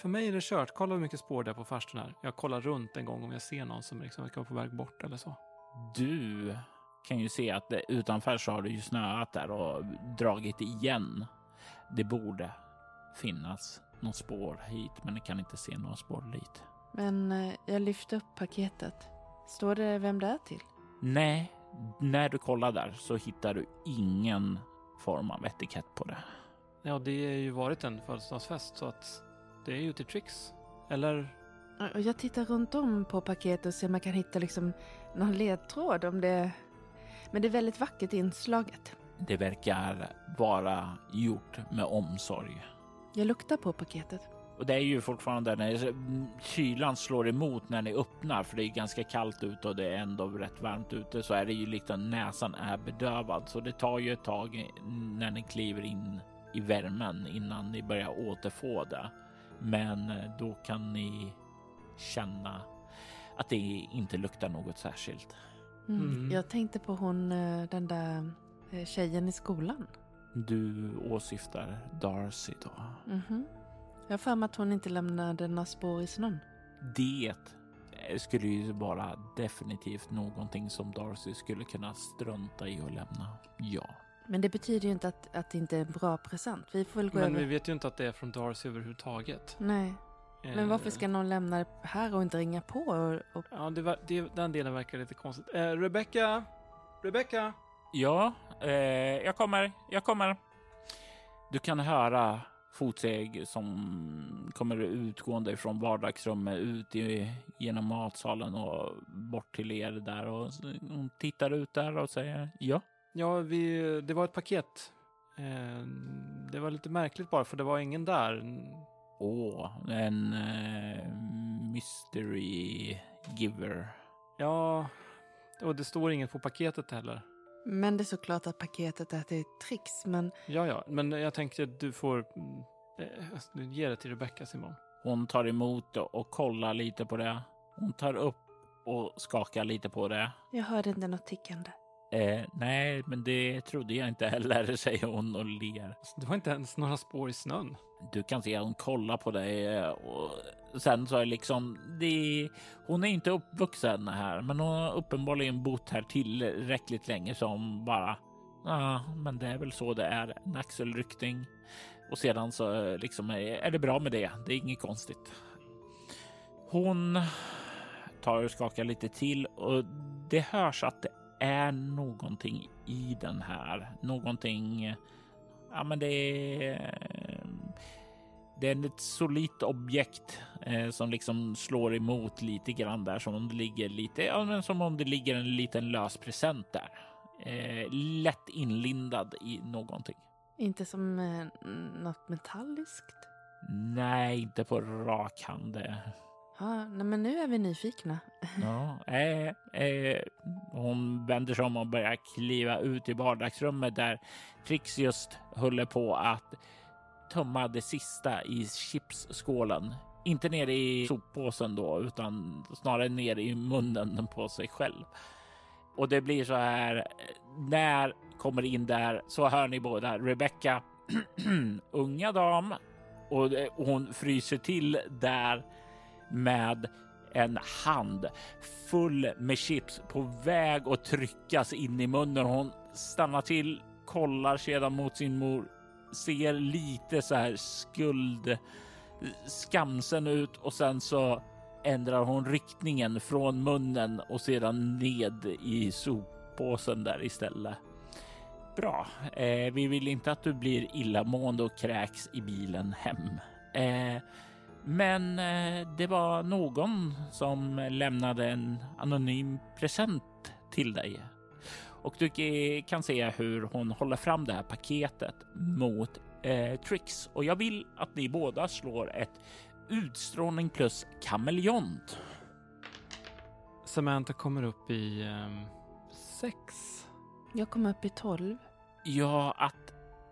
För mig är det kört. Kolla hur mycket spår det är på farstun här. Jag kollar runt en gång om jag ser någon som liksom verkar vara på väg bort eller så. Du kan ju se att det, utanför så har det ju snöat där och dragit igen. Det borde finnas något spår hit, men jag kan inte se några spår dit. Men eh, jag lyfte upp paketet. Står det vem det är till? Nej, när du kollar där så hittar du ingen form av etikett på det. Ja, det har ju varit en födelsedagsfest så att det är ju till Trix. Eller? Jag tittar runt om på paketet och ser om jag kan hitta liksom någon ledtråd om det... Men det är väldigt vackert inslaget. Det verkar vara gjort med omsorg. Jag luktar på paketet. Och det är ju fortfarande när kylan slår emot när ni öppnar, för det är ganska kallt ute och det är ändå rätt varmt ute, så är det ju liksom näsan är bedövad. Så det tar ju ett tag när ni kliver in i värmen innan ni börjar återfå det. Men eh, då kan ni känna att det inte luktar något särskilt. Mm. Mm. Jag tänkte på hon, eh, den där eh, tjejen i skolan. Du åsyftar Darcy då? Mhm. Jag har för mig att hon inte lämnade några spår i snön. Det eh, skulle ju vara definitivt någonting som Darcy skulle kunna strunta i och lämna. Ja. Men det betyder ju inte att, att det inte är en bra present. Vi får väl gå Men över. vi vet ju inte att det är från Darcy överhuvudtaget. Nej, men Eh, varför ska någon lämna det här och inte ringa på? Och, och... Ja, det, var- det, den delen verkar lite konstigt. Eh, Rebecca! Rebecca! Ja, eh, jag kommer. Jag kommer. Du kan höra fotsteg som kommer utgående från vardagsrummet ut i, genom matsalen och bort till er där och hon tittar ut där och säger ja. Ja, vi, det var ett paket. Eh, det var lite märkligt bara, för det var ingen där. Åh, en eh, mystery giver. Ja, och det står inget på paketet heller. Men det är såklart att paketet är till tricks, men Ja, ja, men jag tänkte att du får... eh, Du ger det till Rebecca, Simon. Hon tar emot det och kollar lite på det. Hon tar upp och skakar lite på det. jag hörde inte något tickande. Eh, nej, men det trodde jag inte heller, säger hon och ler. Det var inte ens några spår i snön. Du kan se att hon kollar på dig eh, och sen så är det liksom det. Hon är inte uppvuxen här, men hon har uppenbarligen bott här tillräckligt länge som bara. Ja, men det är väl så det är. En axelryckning och sedan så eh, liksom är, är det bra med det. Det är inget konstigt. Hon tar och skakar lite till och det hörs att det är någonting i den här. Någonting. Ja, men det är. Det är ett solitt objekt eh, som liksom slår emot lite grann där som om det ligger lite, ja, men som om det ligger en liten lös present där. Eh, lätt inlindad i någonting. Inte som eh, något metalliskt? Nej, inte på rak hand. Ja, nej, men nu är vi nyfikna. Ja, eh, eh, hon vänder sig om och börjar kliva ut i vardagsrummet där Trix just håller på att tömma det sista i chipsskålen. Inte ner i soppåsen då, utan snarare ner i munnen på sig själv. Och det blir så här. När kommer in där så hör ni båda Rebecca, unga dam, och eh, hon fryser till där med en hand full med chips på väg att tryckas in i munnen. Hon stannar till, kollar sedan mot sin mor, ser lite så här skuld skamsen ut och sen så ändrar hon riktningen från munnen och sedan ned i soppåsen där istället. Bra. Eh, vi vill inte att du blir illamående och kräks i bilen hem. Eh, men eh, det var någon som lämnade en anonym present till dig. Och du kan se hur hon håller fram det här paketet mot eh, Trix. Och jag vill att ni båda slår ett utstrålning plus kameleont. Samantha kommer upp i um, sex. Jag kommer upp i tolv. Ja, att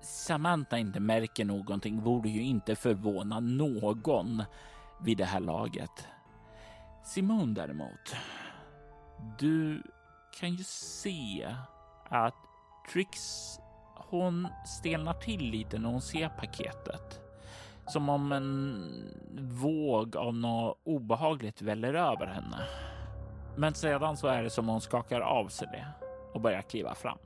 Samantha inte märker någonting borde ju inte förvåna någon vid det här laget. Simon däremot. Du kan ju se att Trix hon stelnar till lite när hon ser paketet. Som om en våg av något obehagligt väller över henne. Men sedan så är det som hon skakar av sig det och börjar kliva fram.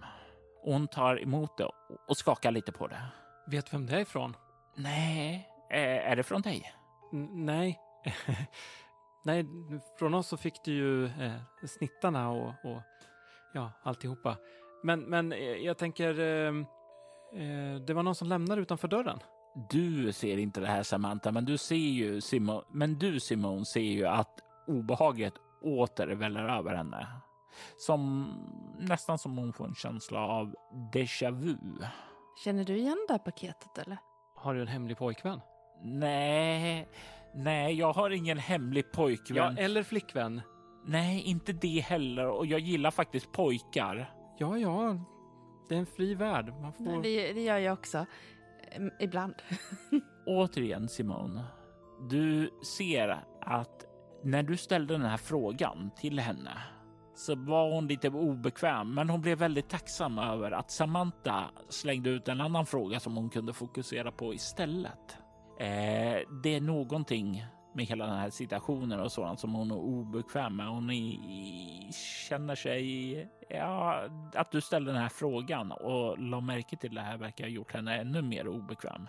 Hon tar emot det och skakar lite på det. Vet vem det är ifrån? Nej, är det från dig? N nej. nej, från oss så fick du ju eh, snittarna och, och ja, alltihopa. Men, men eh, jag tänker, eh, eh, det var någon som lämnade utanför dörren. Du ser inte det här Samantha, men du ser ju Simon, men du Simon ser ju att obehaget åter väller över henne. Som nästan som hon får en känsla av déjà vu. Känner du igen det här paketet eller? Har du en hemlig pojkvän? Nej, nej, jag har ingen hemlig pojkvän. Ja, eller flickvän. Nej, inte det heller. Och jag gillar faktiskt pojkar. Ja, ja, det är en fri värld. Man får... Nej, det, det gör jag också. Ibland. Återigen Simone, du ser att när du ställde den här frågan till henne så var hon lite obekväm, men hon blev väldigt tacksam över att Samantha slängde ut en annan fråga som hon kunde fokusera på istället. Eh, det är någonting med hela den här situationen och sådant som hon är obekväm med. Hon är, känner sig, ja, att du ställde den här frågan och la märke till det här verkar ha gjort henne ännu mer obekväm.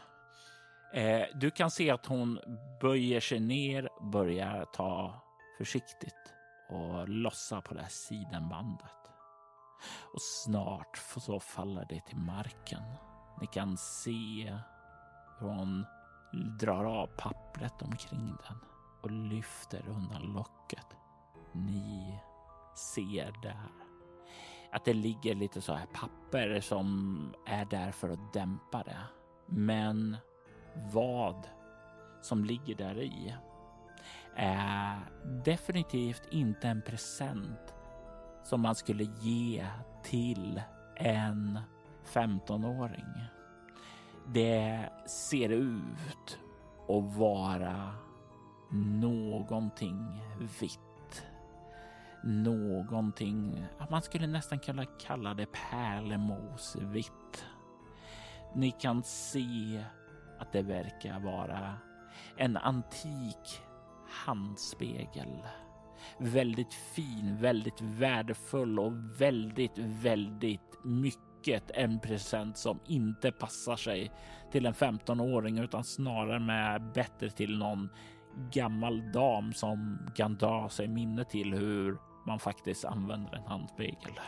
Eh, du kan se att hon böjer sig ner, börjar ta försiktigt och lossar på det här sidenbandet. Och snart så faller det till marken. Ni kan se hur hon drar av pappret omkring den och lyfter undan locket. Ni ser där att det ligger lite så här papper som är där för att dämpa det. Men vad som ligger där i är definitivt inte en present som man skulle ge till en 15-åring. Det ser ut att vara någonting vitt. Någonting, man skulle nästan kunna kalla det pärlemosvitt. Ni kan se att det verkar vara en antik handspegel. Väldigt fin, väldigt värdefull och väldigt, väldigt mycket en present som inte passar sig till en 15-åring utan snarare med bättre till någon gammal dam som kan dra sig minne till hur man faktiskt använder en handspegel.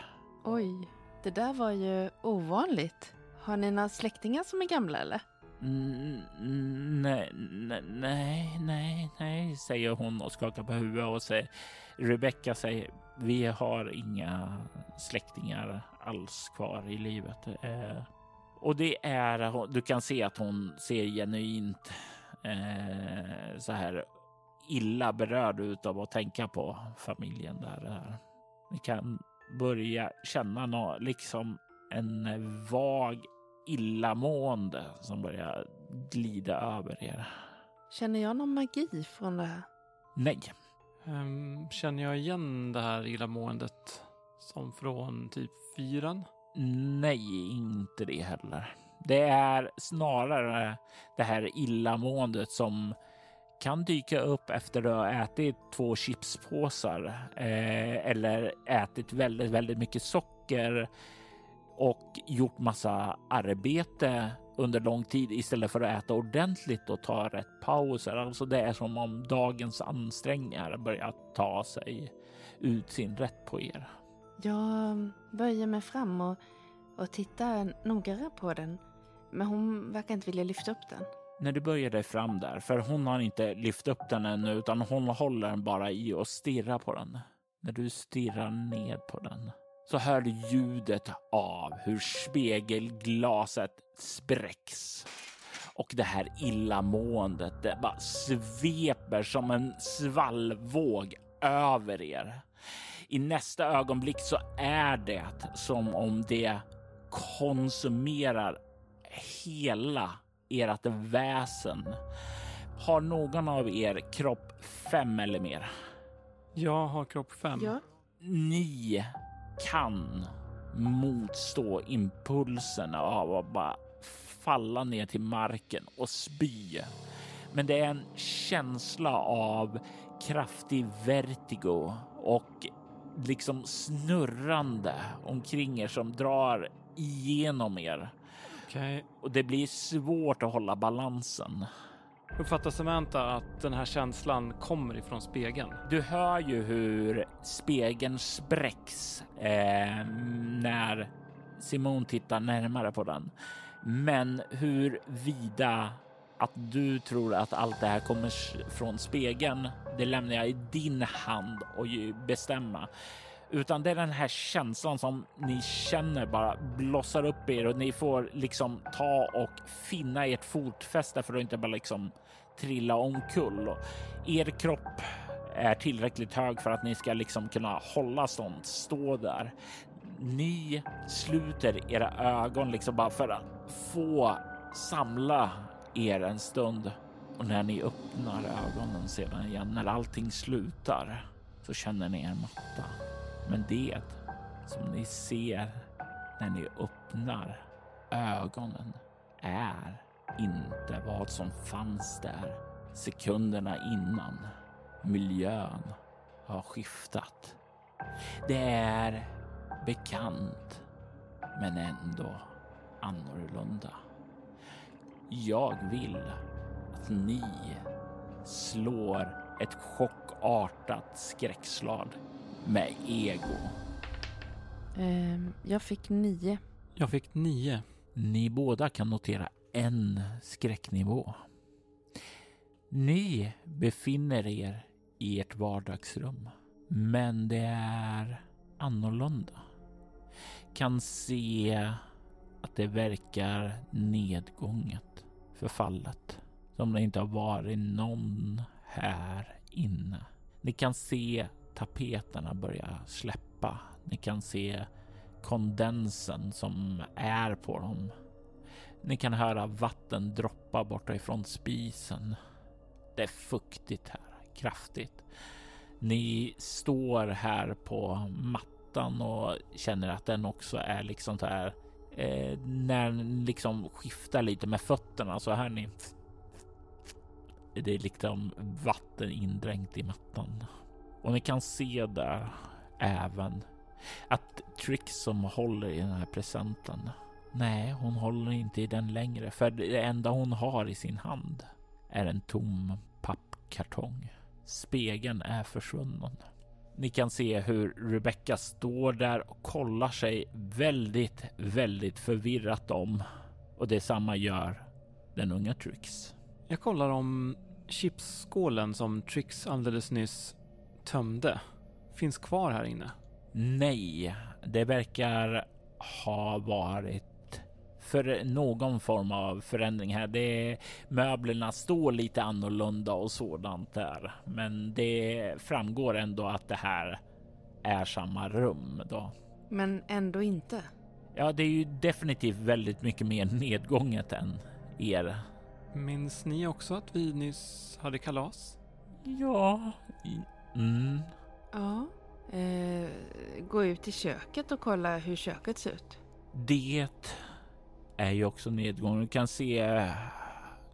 Oj, det där var ju ovanligt. Har ni några släktingar som är gamla eller? Nej, nej, nej, nej, säger hon och skakar på huvudet och säger Rebecca säger vi har inga släktingar alls kvar i livet. Eh, och det är, du kan se att hon ser genuint eh, så här illa berörd ut av att tänka på familjen där. Ni kan börja känna något, liksom en vag illamående som börjar glida över er. Känner jag någon magi från det här? Nej, Ehm, känner jag igen det här illamåendet som från typ fyran? nej, inte det heller. Det är snarare det här illamåendet som kan dyka upp efter att ha ätit två chipspåsar eh, eller ätit väldigt, väldigt mycket socker och gjort massa arbete under lång tid istället för att äta ordentligt och ta rätt pauser. Alltså det är som om dagens ansträngningar börjar ta sig ut sin rätt på er. Jag böjer mig fram och, och tittar noggrannare på den. Men hon verkar inte vilja lyfta upp den. när du böjer dig fram där, för hon har inte lyft upp den ännu, utan hon håller den bara i och stirrar på den. När du stirrar ned på den så hör du ljudet av hur spegelglaset spräcks. Och det här illamåendet, det bara sveper som en svallvåg över er. I nästa ögonblick så är det som om det konsumerar hela ert väsen. Har någon av er kropp fem eller mer? Jag har kropp fem. Ja. Ni kan motstå impulserna av att bara falla ner till marken och spy. Men det är en känsla av kraftig vertigo och liksom snurrande omkring er som drar igenom er Okej. och det blir svårt att hålla balansen. Uppfattar Samantha att den här känslan kommer ifrån spegeln? Du hör ju hur spegeln spräcks eh, när Simon tittar närmare på den. Men hur vida att du tror att allt det här kommer från spegeln, det lämnar jag i din hand och bestämma. Utan det är den här känslan som ni känner bara blossar upp i er och ni får liksom ta och finna ert fotfäste för att inte bara liksom trilla omkull. Och er kropp är tillräckligt hög för att ni ska liksom kunna hålla sånt, stå där. Ni sluter era ögon liksom bara för att få samla er en stund och när ni öppnar ögonen sedan igen, när allting slutar så känner ni er matta. Men det som ni ser när ni öppnar ögonen är inte vad som fanns där sekunderna innan. Miljön har skiftat. Det är bekant, men ändå annorlunda. Jag vill att ni slår ett chockartat skräckslag med ego. Ehm, jag fick nio. Jag fick nio. Ni båda kan notera en skräcknivå. Ni befinner er i ert vardagsrum, men det är annorlunda. Kan se att det verkar nedgånget, förfallet, som det inte har varit någon här inne. Ni kan se tapeterna börja släppa. Ni kan se kondensen som är på dem. Ni kan höra vatten droppa borta ifrån spisen. Det är fuktigt här, kraftigt. Ni står här på mattan och känner att den också är liksom så här. Eh, när den liksom skiftar lite med fötterna så hör ni. Det är liksom vatten indränkt i mattan. Och ni kan se där även att Trix som håller i den här presenten. Nej, hon håller inte i den längre, för det enda hon har i sin hand är en tom pappkartong. Spegeln är försvunnen. Ni kan se hur Rebecca står där och kollar sig väldigt, väldigt förvirrat om. Och detsamma gör den unga Trix. Jag kollar om chipsskålen som Trix alldeles nyss tömde finns kvar här inne. Nej, det verkar ha varit för någon form av förändring här. Det möblerna står lite annorlunda och sådant där, men det framgår ändå att det här är samma rum då. Men ändå inte. Ja, det är ju definitivt väldigt mycket mer nedgånget än er. Minns ni också att vi nyss hade kalas? Ja. Mm. Ja. Eh, gå ut i köket och kolla hur köket ser ut. Det är ju också nedgången. Du kan se.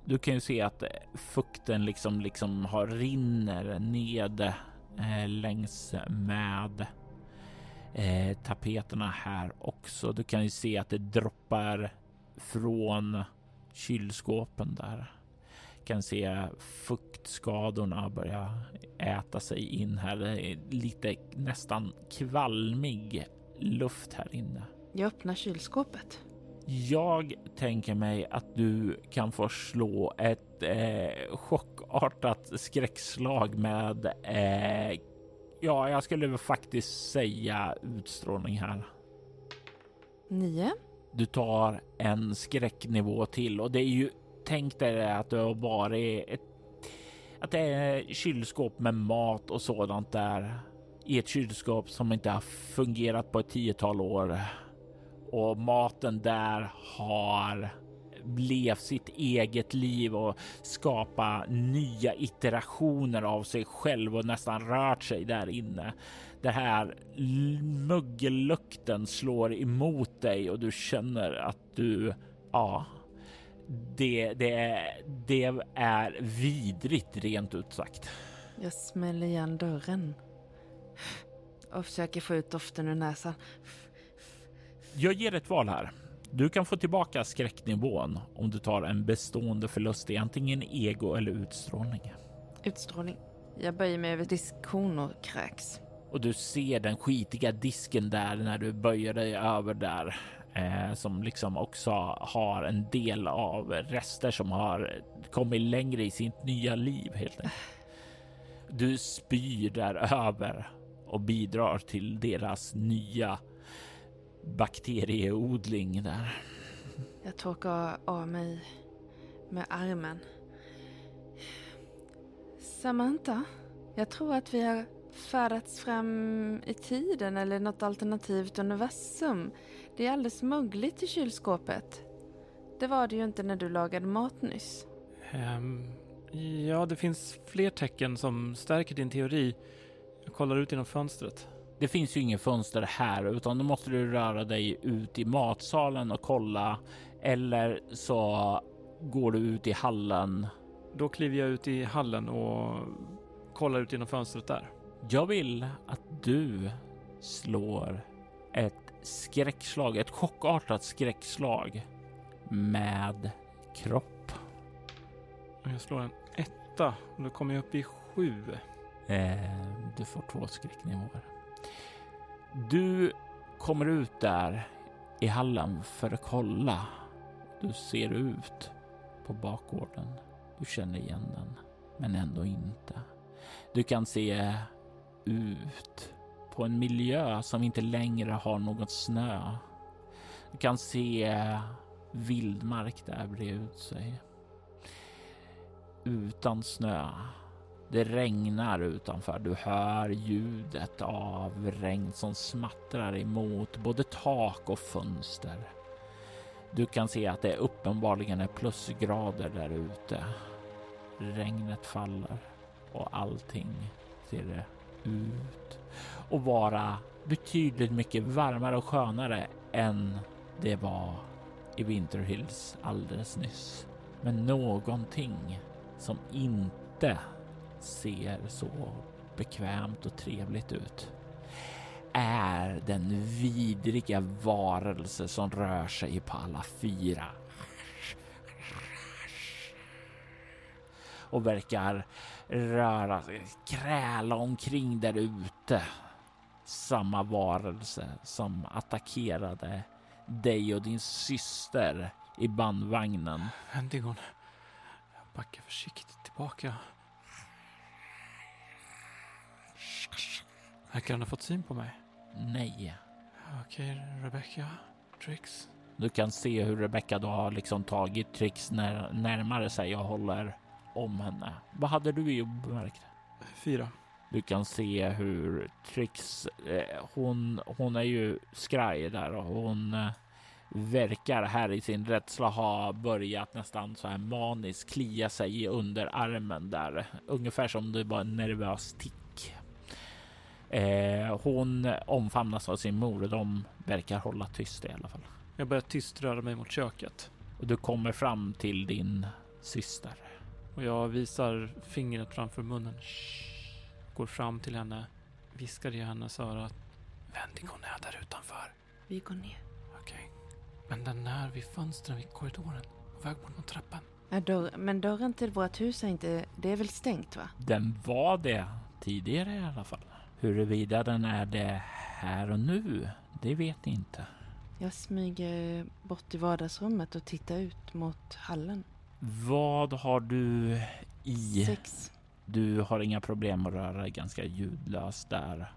Du kan ju se att fukten liksom liksom har rinner ned eh, längs med eh, tapeterna här också. Du kan ju se att det droppar från kylskåpen där. Kan se fuktskadorna börja äta sig in här. Det är lite nästan kvalmig luft här inne. Jag öppnar kylskåpet. Jag tänker mig att du kan få slå ett eh, chockartat skräckslag med eh, Ja, jag skulle faktiskt säga utstrålning här. Nio. Du tar en skräcknivå till och det är ju tänk dig att du har varit ett, att det är kylskåp med mat och sådant där i ett kylskåp som inte har fungerat på ett tiotal år och maten där har levt sitt eget liv och skapa nya iterationer av sig själv och nästan rört sig där inne. Det här mögellukten muggellukten slår emot dig och du känner att du, ja, det, det, är, det är vidrigt rent ut sagt. Jag smäller igen dörren. Och försöker få ut doften ur näsan. Jag ger ett val här. Du kan få tillbaka skräcknivån om du tar en bestående förlust i antingen ego eller utstrålning. Utstrålning. Jag böjer mig över diskon och kräks. Och du ser den skitiga disken där när du böjer dig över där eh, som liksom också har en del av rester som har kommit längre i sitt nya liv helt enkelt. Du spyr där över och bidrar till deras nya bakterieodling där. Jag torkar av mig med armen. Samantha, jag tror att vi har färdats fram i tiden eller något alternativt universum. Det är alldeles mögligt i kylskåpet. Det var det ju inte när du lagade mat nyss. Ehm, ja, det finns fler tecken som stärker din teori. Jag kollar ut genom fönstret. Det finns ju inget fönster här utan då måste du röra dig ut i matsalen och kolla eller så går du ut i hallen. Då kliver jag ut i hallen och kollar ut genom fönstret där. Jag vill att du slår ett skräckslag, ett chockartat skräckslag med kropp. Jag slår en etta och då kommer jag upp i sju. Eh, du får två skräcknivåer. Du kommer ut där i hallen för att kolla. Du ser ut på bakgården. Du känner igen den, men ändå inte. Du kan se ut på en miljö som inte längre har något snö. Du kan se eh, vildmark där breda ut sig. Utan snö. Det regnar utanför. Du hör ljudet av regn som smattrar emot både tak och fönster. Du kan se att det uppenbarligen är plusgrader där ute. Regnet faller och allting ser ut och vara betydligt mycket varmare och skönare än det var i Winter Hills alldeles nyss. Men någonting som inte ser så bekvämt och trevligt ut är den vidriga varelse som rör sig på alla fyra. Och verkar röra sig, kräla omkring där ute. Samma varelse som attackerade dig och din syster i bandvagnen. Vendigon. Jag backar försiktigt tillbaka. Verkar han ha fått syn på mig? Nej. Okej, Rebecca. Trix. Du kan se hur Rebecca då har liksom tagit Trix när, närmare sig och håller om henne. Vad hade du i obemärkt? Fyra. Du kan se hur Trix, eh, hon, hon är ju skraj där och hon eh, verkar här i sin rädsla ha börjat nästan så här maniskt klia sig i underarmen där, ungefär som det var en nervös tick. Eh, hon omfamnas av sin mor och de verkar hålla tyst i alla fall. Jag börjar tyst röra mig mot köket Och du kommer fram till din syster. Och jag visar fingret framför munnen. Shh. Går fram till henne, viskar i hennes öra att Wendy hon är där utanför. Vi går ner. Okej. Men den är vid fönstren vid korridoren, på väg mot mot trappan. Ja, dörr, men dörren till vårt hus är inte... Det är väl stängt va? Den var det tidigare i alla fall. Huruvida den är det här och nu, det vet ni inte. Jag smyger bort i vardagsrummet och tittar ut mot hallen. Vad har du i? Sex. Du har inga problem att röra dig ganska ljudlöst där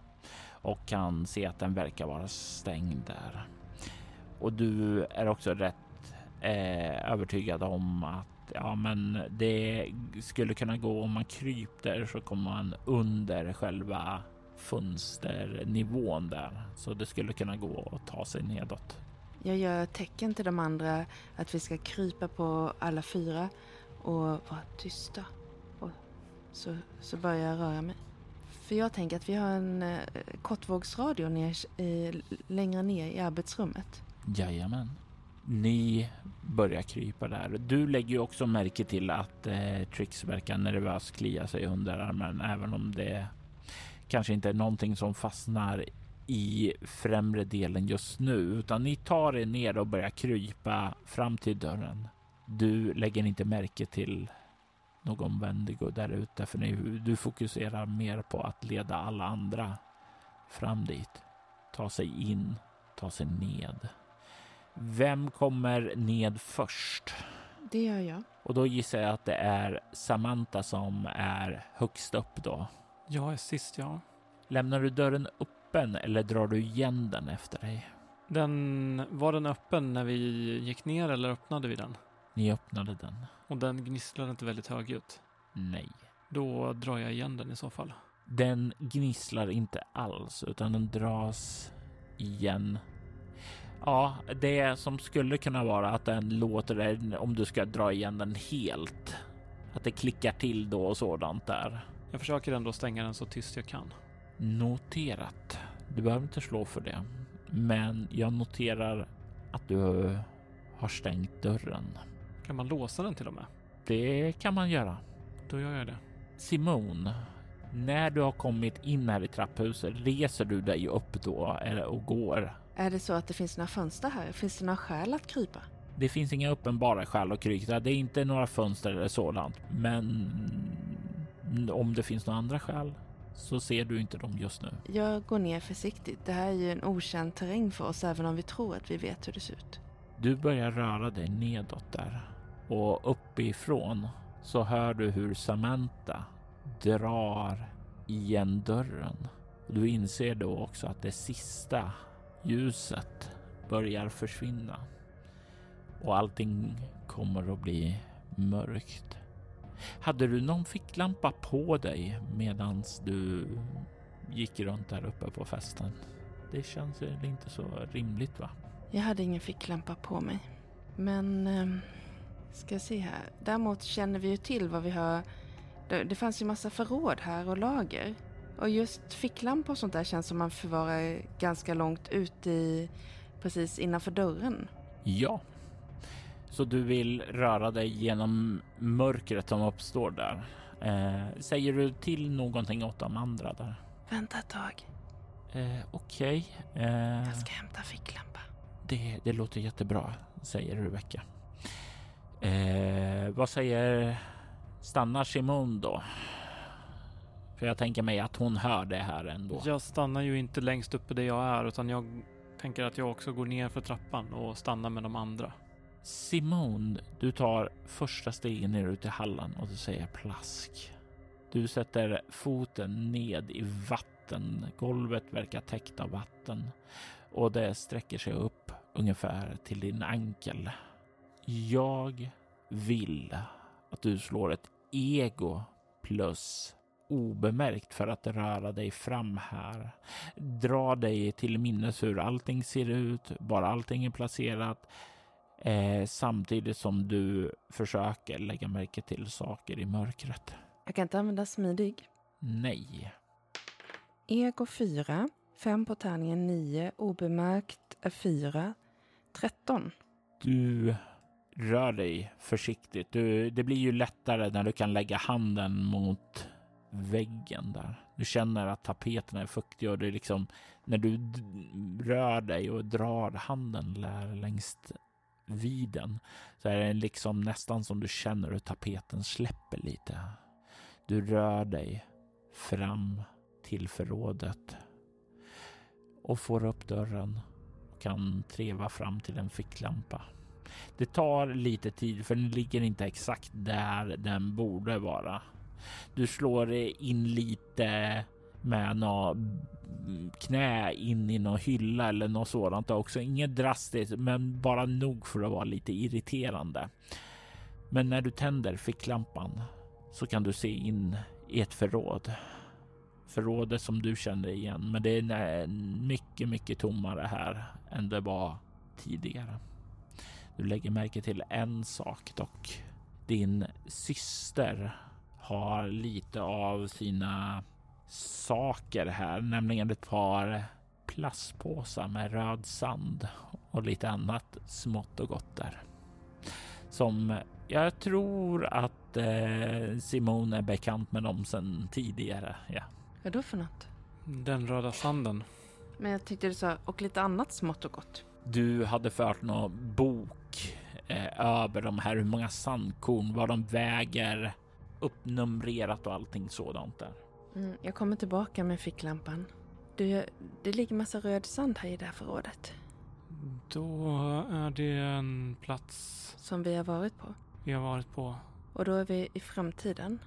och kan se att den verkar vara stängd där. Och du är också rätt eh, övertygad om att ja, men det skulle kunna gå om man kryper så kommer man under själva fönsternivån där, så det skulle kunna gå att ta sig nedåt. Jag gör tecken till de andra att vi ska krypa på alla fyra och vara tysta. Och så, så börjar jag röra mig. För jag tänker att vi har en eh, kortvågsradio ner, eh, längre ner i arbetsrummet. Jajamän. Ni börjar krypa där. Du lägger ju också märke till att eh, Trix verkar nervös klia sig under armen, även om det kanske inte är någonting som fastnar i främre delen just nu, utan ni tar er ner och börjar krypa fram till dörren. Du lägger inte märke till någon Wendigo där ute, för ni, du fokuserar mer på att leda alla andra fram dit. Ta sig in, ta sig ned. Vem kommer ned först? Det gör jag. Och då gissar jag att det är Samantha som är högst upp då. Jag är sist, ja. Lämnar du dörren öppen eller drar du igen den efter dig? Den, var den öppen när vi gick ner eller öppnade vi den? Ni öppnade den. Och den gnisslade inte väldigt högljutt. Nej. Då drar jag igen den i så fall. Den gnisslar inte alls, utan den dras igen. Ja, det som skulle kunna vara att den låter om du ska dra igen den helt. Att det klickar till då och sådant där. Jag försöker ändå stänga den så tyst jag kan. Noterat. Du behöver inte slå för det, men jag noterar att du har stängt dörren. Kan man låsa den till och med? Det kan man göra. Då gör jag det. Simon, när du har kommit in här i trapphuset, reser du dig upp då eller, och går? Är det så att det finns några fönster här? Finns det några skäl att krypa? Det finns inga uppenbara skäl att krypa. Det är inte några fönster eller sådant, men om det finns några andra skäl så ser du inte dem just nu. Jag går ner försiktigt. Det här är ju en okänd terräng för oss även om vi tror att vi vet hur det ser ut. Du börjar röra dig nedåt där och uppifrån så hör du hur Samantha drar igen dörren. Du inser då också att det sista ljuset börjar försvinna och allting kommer att bli mörkt. Hade du någon ficklampa på dig medans du gick runt där uppe på festen? Det känns inte så rimligt va? Jag hade ingen ficklampa på mig. Men... Eh, ska se här. Däremot känner vi ju till vad vi har... Det, det fanns ju massa förråd här och lager. Och just ficklampa och sånt där känns som man förvarar ganska långt ut i... Precis innanför dörren. Ja. Så du vill röra dig genom mörkret som uppstår där. Eh, säger du till någonting åt de andra där? Vänta ett tag. Eh, Okej. Eh, Jag ska hämta ficklampa. det, det låter jättebra, säger Rebecka. Eh, vad säger stannar Simon då? För jag tänker mig att hon hör det här ändå. Jag stannar ju inte längst uppe där jag är utan jag tänker att jag också går ner för trappan och stannar med de andra. Simon, du tar första stegen ner ut i hallen och du säger plask. Du sätter foten ned i vatten. Golvet verkar täckt av vatten och det sträcker sig upp ungefär till din ankel. Jag vill att du slår ett ego plus obemärkt för att röra dig fram här. Dra dig till minnes hur allting ser ut, bara allting är placerat. Eh, samtidigt som du försöker lägga märke till saker i mörkret. Jag kan inte använda smidig. Nej. Ego 4, 5 på tärningen 9, obemärkt är 4, 13. Du rör dig försiktigt. Du, det blir ju lättare när du kan lägga handen mot väggen där. Du känner att tapeten är fuktig och det är liksom när du rör dig och drar handen längs vid den så är det liksom nästan som du känner hur tapeten släpper lite. Du rör dig fram till förrådet och får upp dörren och kan treva fram till en ficklampa. Det tar lite tid för den ligger inte exakt där den borde vara. Du slår in lite med något knä in i någon hylla eller något sådant också. Inget drastiskt, men bara nog för att vara lite irriterande. Men när du tänder ficklampan så kan du se in i ett förråd. Förrådet som du känner igen, men det är mycket, mycket tommare här än det var tidigare. Du lägger märke till en sak dock. Din syster har lite av sina saker här, nämligen ett par plastpåsar med röd sand och lite annat smått och gott där. Som jag tror att eh, Simone är bekant med dem sedan tidigare. Ja. Vad då för något? Den röda sanden. Men jag tyckte du sa, och lite annat smått och gott. Du hade fört någon bok eh, över de här, hur många sandkorn, vad de väger, uppnumrerat och allting sådant där. Mm, jag kommer tillbaka med ficklampan. Du, det ligger massa röd sand här i det här förrådet. Då är det en plats Som vi har varit på. vi har varit på. Och då är vi i framtiden.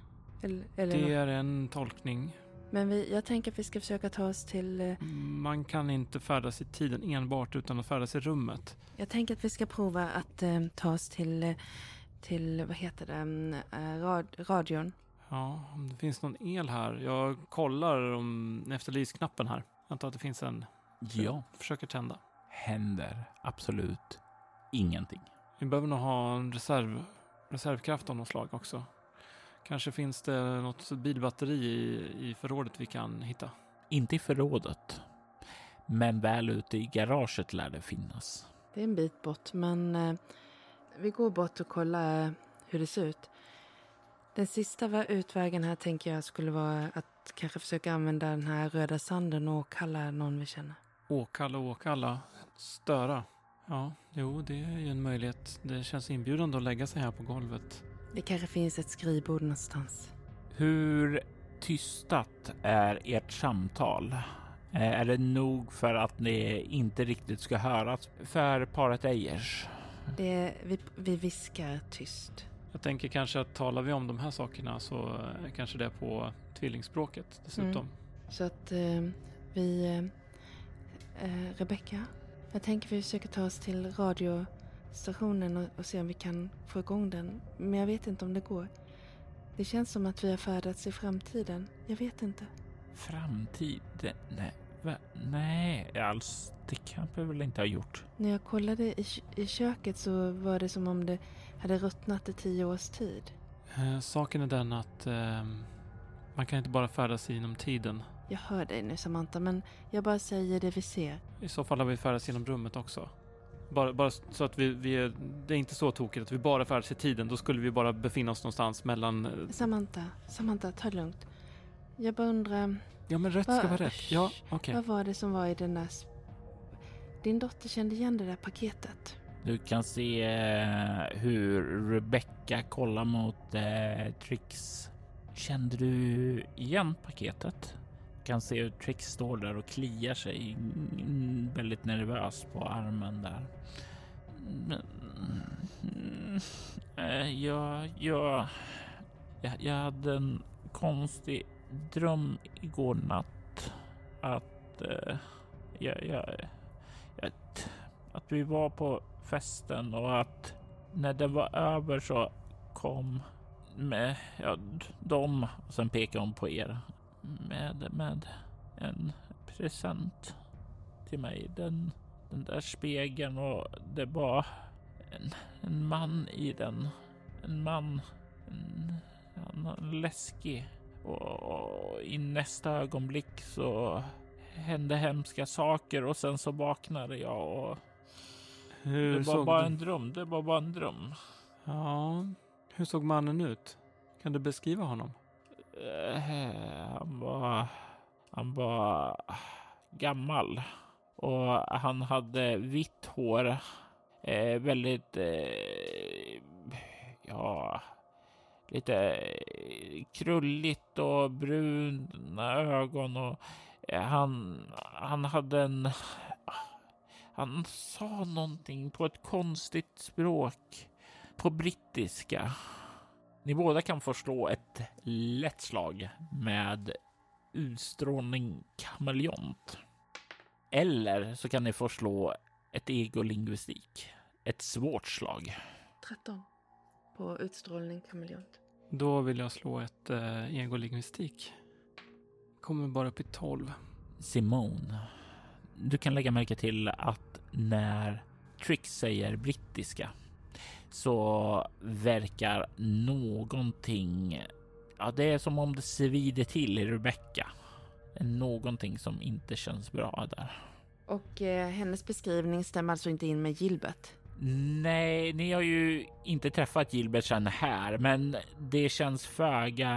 Eller, eller Det är en tolkning. Men vi, jag tänker att vi ska försöka ta oss till... eh, Man kan inte färdas i tiden enbart utan att färdas i rummet. Jag tänker att vi ska prova att eh, ta oss till, eh, till vad heter det, mm, eh, rad, radion. Ja, om det finns någon el här. Jag kollar om, efter lysknappen här. Jag antar att det finns en. Ja, Försöker tända. händer absolut ingenting. Vi behöver nog ha en reserv, reservkraft av något slag också. Kanske finns det något bilbatteri i, i förrådet vi kan hitta. Inte i förrådet, men väl ute i garaget lär det finnas. Det är en bit bort, men eh, vi går bort och kollar hur det ser ut. Den sista vä- utvägen här tänker jag skulle vara att kanske försöka använda den här röda sanden och kalla någon vi känner. Åkalla, åkalla, störa. Ja, jo, det är ju en möjlighet. Det känns inbjudande att lägga sig här på golvet. Det kanske finns ett skrivbord någonstans. Hur tystat är ert samtal? Eh, Är det nog för att ni inte riktigt ska höras för paret Eijers? Det, vi, vi viskar tyst. Jag tänker kanske att talar vi om de här sakerna så eh, kanske det är på tvillingspråket dessutom. Så att eh, vi... Eh, eh, Rebecka, jag tänker vi försöker ta oss till radiostationen och, och se om vi kan få igång den. Men jag vet inte om det går. Det känns som att vi har färdats i framtiden. Jag vet inte. Framtid? Nej, va? nej alls. Det kan vi väl inte ha gjort. När jag kollade i, i köket så var det som om det hade ruttnat i tio års tid. Eh, saken är den att ehm, man kan inte bara färdas inom tiden. Jag hör dig nu Samantha, men jag bara säger det vi ser. I så fall har vi färdats genom rummet också. Bara, bara så att vi, vi är, det är inte så tokigt att vi bara färdas i tiden. Då skulle vi bara befinna oss någonstans mellan... eh, Samantha, Samantha, ta det lugnt. Jag bara undrar, Ja, men rätt ska Va- vara rätt. Ja, okej. vad var det som var i den där... sp- Din dotter kände igen det där paketet. Du kan se eh, hur Rebecca kollar mot eh, Trix. Kände du igen paketet? Du Kan se hur Trix står där och kliar sig mm, väldigt nervös på armen där. Jag, jag, jag, jag hade en konstig dröm igår natt att eh, jag, jag, att, att vi var på festen och att när det var över så kom med ja, dem. Och sen pekade hon på er med, med en present till mig. Den, den där spegeln och det var en, en man i den. En man. En, en läskig. Och, och i nästa ögonblick så hände hemska saker och sen så vaknade jag och hur det var såg bara du? en dröm. Det var bara en dröm. Ja, hur såg mannen ut? Kan du beskriva honom? Eh, Han var, han var gammal och han hade vitt hår. Eh, väldigt, eh, ja, lite eh, krulligt och bruna ögon och eh, han, han hade en, han sa någonting på ett konstigt språk på brittiska. Ni båda kan få slå ett lätt slag med utstrålning kameleont. Eller så kan ni få slå ett egolingvistik. Ett svårt slag. 13 på utstrålning kameleont. Då vill jag slå ett eh, egolingvistik. Kommer bara upp i 12. Simone, du kan lägga märke till att när Trix säger brittiska så verkar någonting, ja det är som om det svider till i Rebecca. Någonting som inte känns bra där. Och eh, hennes beskrivning stämmer alltså inte in med Gilbert. Nej, ni har ju inte träffat Gilbert sen här, men det känns föga.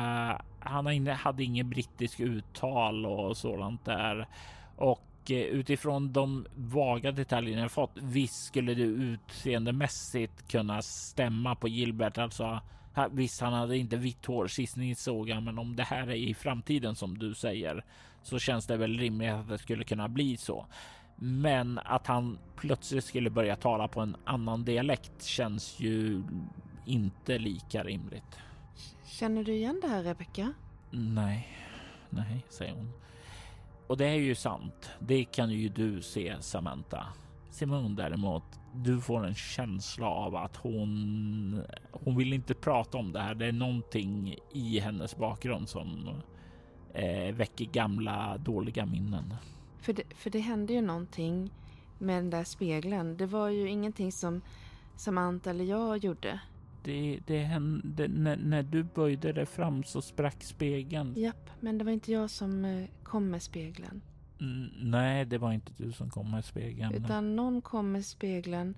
Han hade inget brittiskt uttal och sådant där. Och eh, utifrån de vaga detaljerna jag fått, visst skulle det utseendemässigt kunna stämma på Gilbert. Alltså, visst, han hade inte vitt hår sist ni såg han, men om det här är i framtiden som du säger så känns det väl rimligt att det skulle kunna bli så. Men att han plötsligt skulle börja tala på en annan dialekt känns ju inte lika rimligt. Känner du igen det här Rebecca? Nej, nej, säger hon. Och det är ju sant. Det kan ju du se, Samantha. Simon däremot, du får en känsla av att hon, hon vill inte prata om det här. Det är någonting i hennes bakgrund som eh, väcker gamla dåliga minnen. För det, för det hände ju någonting med den där spegeln. Det var ju ingenting som Samantha eller jag gjorde. Det, det hände när, när du böjde dig fram så sprack spegeln. Japp, men det var inte jag som eh, kom med spegeln. Mm, nej, det var inte du som kom med spegeln. Utan någon kom med spegeln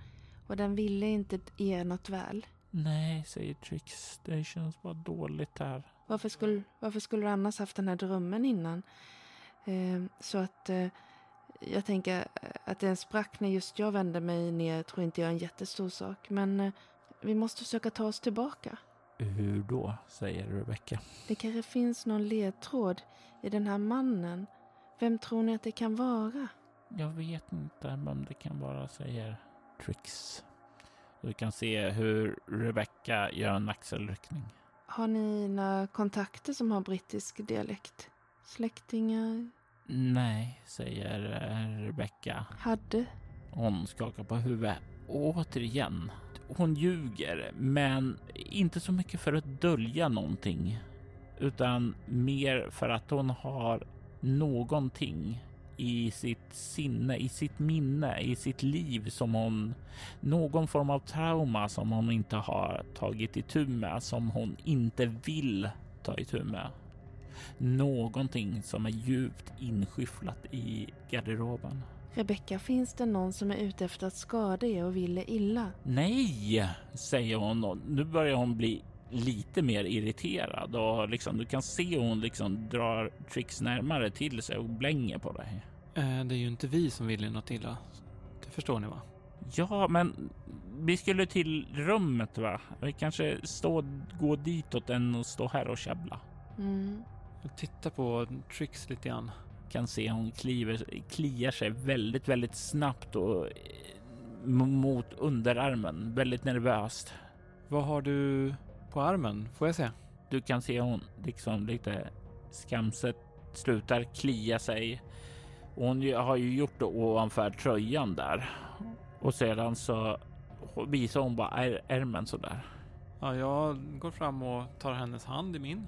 och den ville inte er något väl. Nej, säger Trix. Det känns bara dåligt här. Varför skulle, varför skulle du annars haft den här drömmen innan? Eh, så att eh, jag tänker att den sprack när just jag vände mig ner tror inte jag är en jättestor sak. Men eh, vi måste försöka ta oss tillbaka. Hur då? säger Rebecca. Det kanske finns någon ledtråd i den här mannen. Vem tror ni att det kan vara? Jag vet inte vem det kan vara, säger Trix. Du kan se hur Rebecca gör en axelryckning. Har ni några kontakter som har brittisk dialekt? Släktingar? Nej, säger eh, Rebecca. Hade? Hon skakar på huvudet. Återigen. Hon ljuger, men inte så mycket för att dölja någonting, utan mer för att hon har någonting i sitt sinne, i sitt minne, i sitt liv som hon, någon form av trauma som hon inte har tagit itu med, som hon inte vill ta itu med. Någonting som är djupt inskyfflat i garderoben. Rebecka, finns det någon som är ute efter att skada er och vill er illa? Nej, säger hon och nu börjar hon bli lite mer irriterad och liksom du kan se hon liksom drar Trix närmare till sig och blänger på dig. Eh, det är ju inte vi som vill er något illa. Det förstår ni va? Ja, men vi skulle till rummet va? Vi kanske stå, gå ditåt än att stå här och käbbla. Mm. Jag tittar på Trix lite grann. Kan se hon kliver, kliar sig väldigt, väldigt snabbt och eh, mot underarmen, väldigt nervöst. Vad har du på armen? Får jag se? Du kan se hon liksom lite skamset slutar klia sig. Och hon har ju gjort det ovanför tröjan där. Och sedan så visar hon bara är, ärmen sådär. Ja, jag går fram och tar hennes hand i min.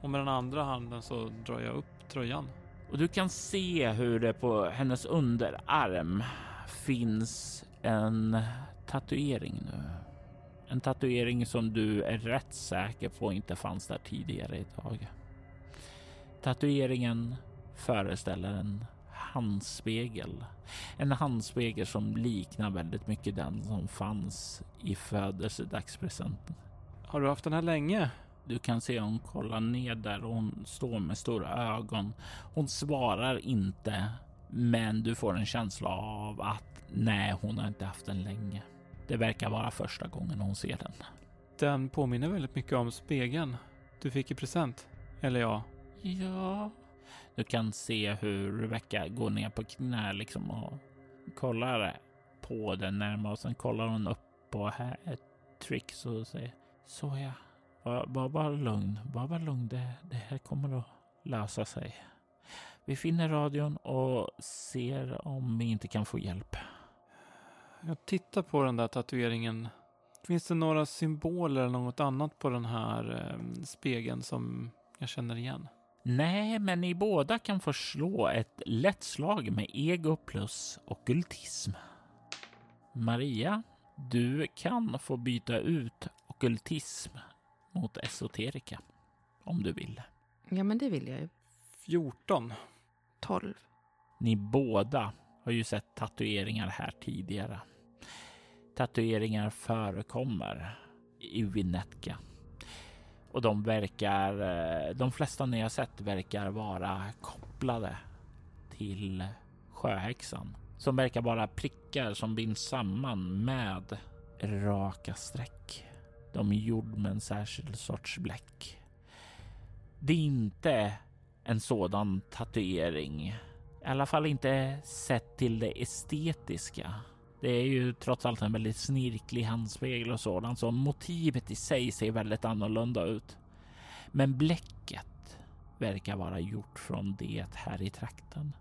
Och med den andra handen så drar jag upp tröjan. Och du kan se hur det på hennes underarm finns en tatuering nu. En tatuering som du är rätt säker på inte fanns där tidigare idag. Tatueringen föreställer en handspegel. En handspegel som liknar väldigt mycket den som fanns i födelsedagspresenten. Har du haft den här länge? Du kan se hon kollar ner där och hon står med stora ögon. Hon svarar inte, men du får en känsla av att nej, hon har inte haft den länge. Det verkar vara första gången hon ser den. Den påminner väldigt mycket om spegeln du fick i present. Eller ja, Ja. Du kan se hur Rebecca går ner på knä liksom och kollar på den närmare och sen kollar hon upp på här ett trick och säger så ja. Var, var bara lugn, var bara lugn. Det, det här kommer att lösa sig. Vi finner radion och ser om vi inte kan få hjälp. Jag tittar på den där tatueringen. Finns det några symboler eller något annat på den här eh, spegeln som jag känner igen? Nej, men ni båda kan få slå ett lätt slag med ego plus ockultism. Maria, du kan få byta ut ockultism mot esoterika om du vill. Ja, men det vill jag ju. 14. 12. Ni båda har ju sett tatueringar här tidigare. Tatueringar förekommer i Vinetka. Och de verkar, eh, de flesta ni har sett verkar vara kopplade till sjöhäxan. Som verkar vara prickar som binds samman med raka streck. De är gjord med en särskild sorts bläck. Det är inte en sådan tatuering. I alla fall inte sett till det estetiska. Det är ju trots allt en väldigt snirklig handspegel och sådant, så motivet i sig ser väldigt annorlunda ut. Men bläcket verkar vara gjort från det här i trakten.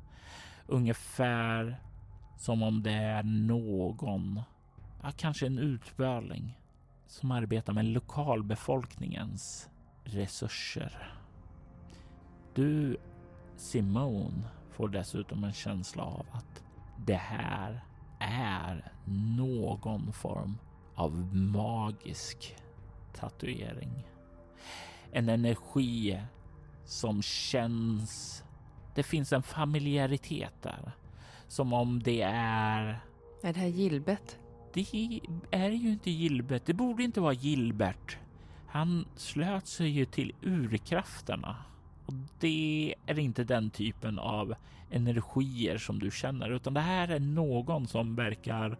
Ungefär som om det är någon, ja, kanske en utbörling som arbetar med lokalbefolkningens resurser. Du, Simone, får dessutom en känsla av att det här är någon form av magisk tatuering. En energi som känns... Det finns en familjäritet där. Som om det är... Är det här Gilbert? Det är ju inte Gilbert. Det borde inte vara Gilbert. Han slöt sig ju till urkrafterna. Och det är inte den typen av energier som du känner, utan det här är någon som verkar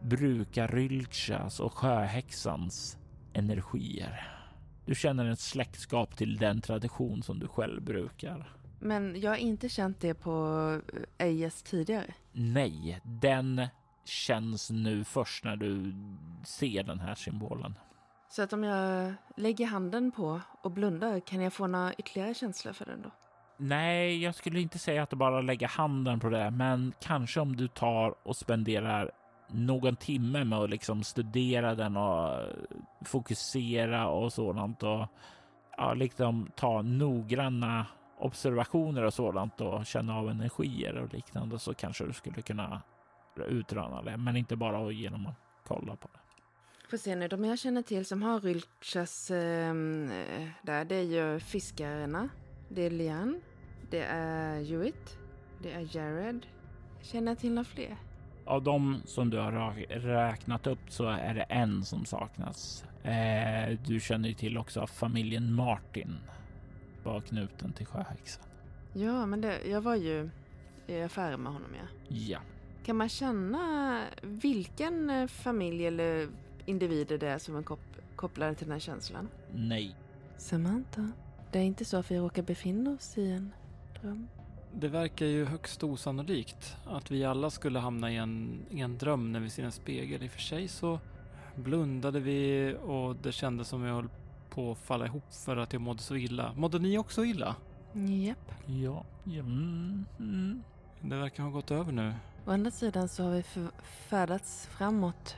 bruka Rylchas och sjöhäxans energier. Du känner ett släktskap till den tradition som du själv brukar. Men jag har inte känt det på Ejes tidigare. Nej, den känns nu först när du ser den här symbolen. Så att om jag lägger handen på och blundar, kan jag få några ytterligare känslor för den då? Nej, jag skulle inte säga att du bara lägger handen på det, men kanske om du tar och spenderar någon timme med att liksom studera den och fokusera och sådant och ja, liksom ta noggranna observationer och sådant och känna av energier och liknande så kanske du skulle kunna utröna det, men inte bara genom att kolla på det. Får se nu, de jag känner till som har Rylchas eh, där, det är ju fiskarna. Det är Lian, det är Hewitt, det är Jared. Känner jag till några fler? Av de som du har räknat upp så är det en som saknas. Eh, du känner ju till också familjen Martin var knuten till sjöhäxan. Ja, men det, jag var ju i affären med honom, ja. Ja, Kan man känna vilken eh, familj eller individer det är som är kop- kopplade till den här känslan? nej. Samantha, det är inte så att vi råkar befinna oss i en dröm. Det verkar ju högst osannolikt att vi alla skulle hamna i en, i en dröm när vi ser en spegel. I och för sig så blundade vi och det kändes som jag höll på att falla ihop för att jag mådde så illa. Mådde ni också illa? Japp. Ja, ja mm, mm. Det verkar ha gått över nu. Å andra sidan så har vi färdats framåt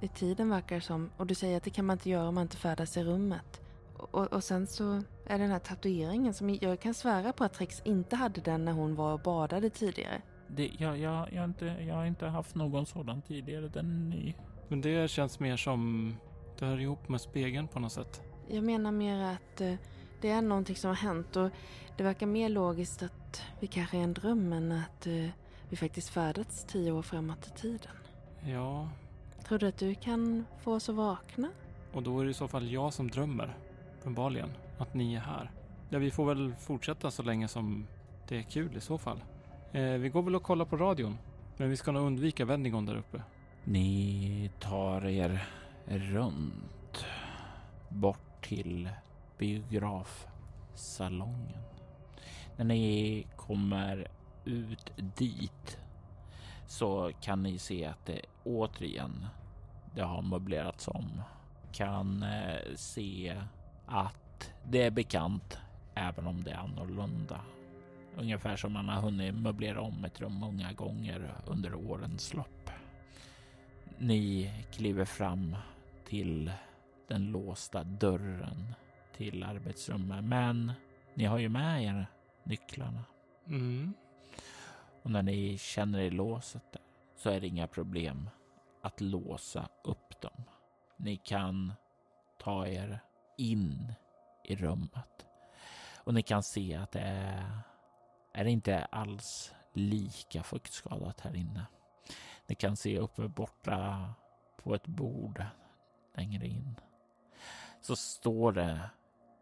i tiden verkar det som. Och du säger att det kan man inte göra om man inte färdas i rummet. Och, och sen så är det den här tatueringen som jag kan svära på att Trix inte hade den när hon var och badade tidigare. Det, jag, jag, jag, har inte, jag har inte haft någon sådan tidigare. Den är ny. Men det känns mer som det hör ihop med spegeln på något sätt. Jag menar mer att eh, det är någonting som har hänt och det verkar mer logiskt att vi kanske är en dröm än att eh, vi faktiskt färdats tio år framåt i tiden. Ja, Tror du att du kan få oss att vakna? och då är det i så fall jag som drömmer. Uppenbarligen. Att ni är här. Ja, vi får väl fortsätta så länge som det är kul i så fall. Eh, vi går väl och kollar på radion. Men vi ska nog undvika Wendigon där uppe. Ni tar er runt bort till biografsalongen. När ni kommer ut dit så kan ni se att det återigen det har möblerats om. Kan eh, se att det är bekant även om det är annorlunda. Ungefär som man har hunnit möblera om ett rum många gånger under årens lopp. Ni kliver fram till den låsta dörren till arbetsrummet, men ni har ju med er nycklarna Mm och när ni känner i låset där, så är det inga problem att låsa upp dem. Ni kan ta er in i rummet och ni kan se att det är, är inte alls lika fuktskadat här inne. Ni kan se uppe borta på ett bord längre in så står det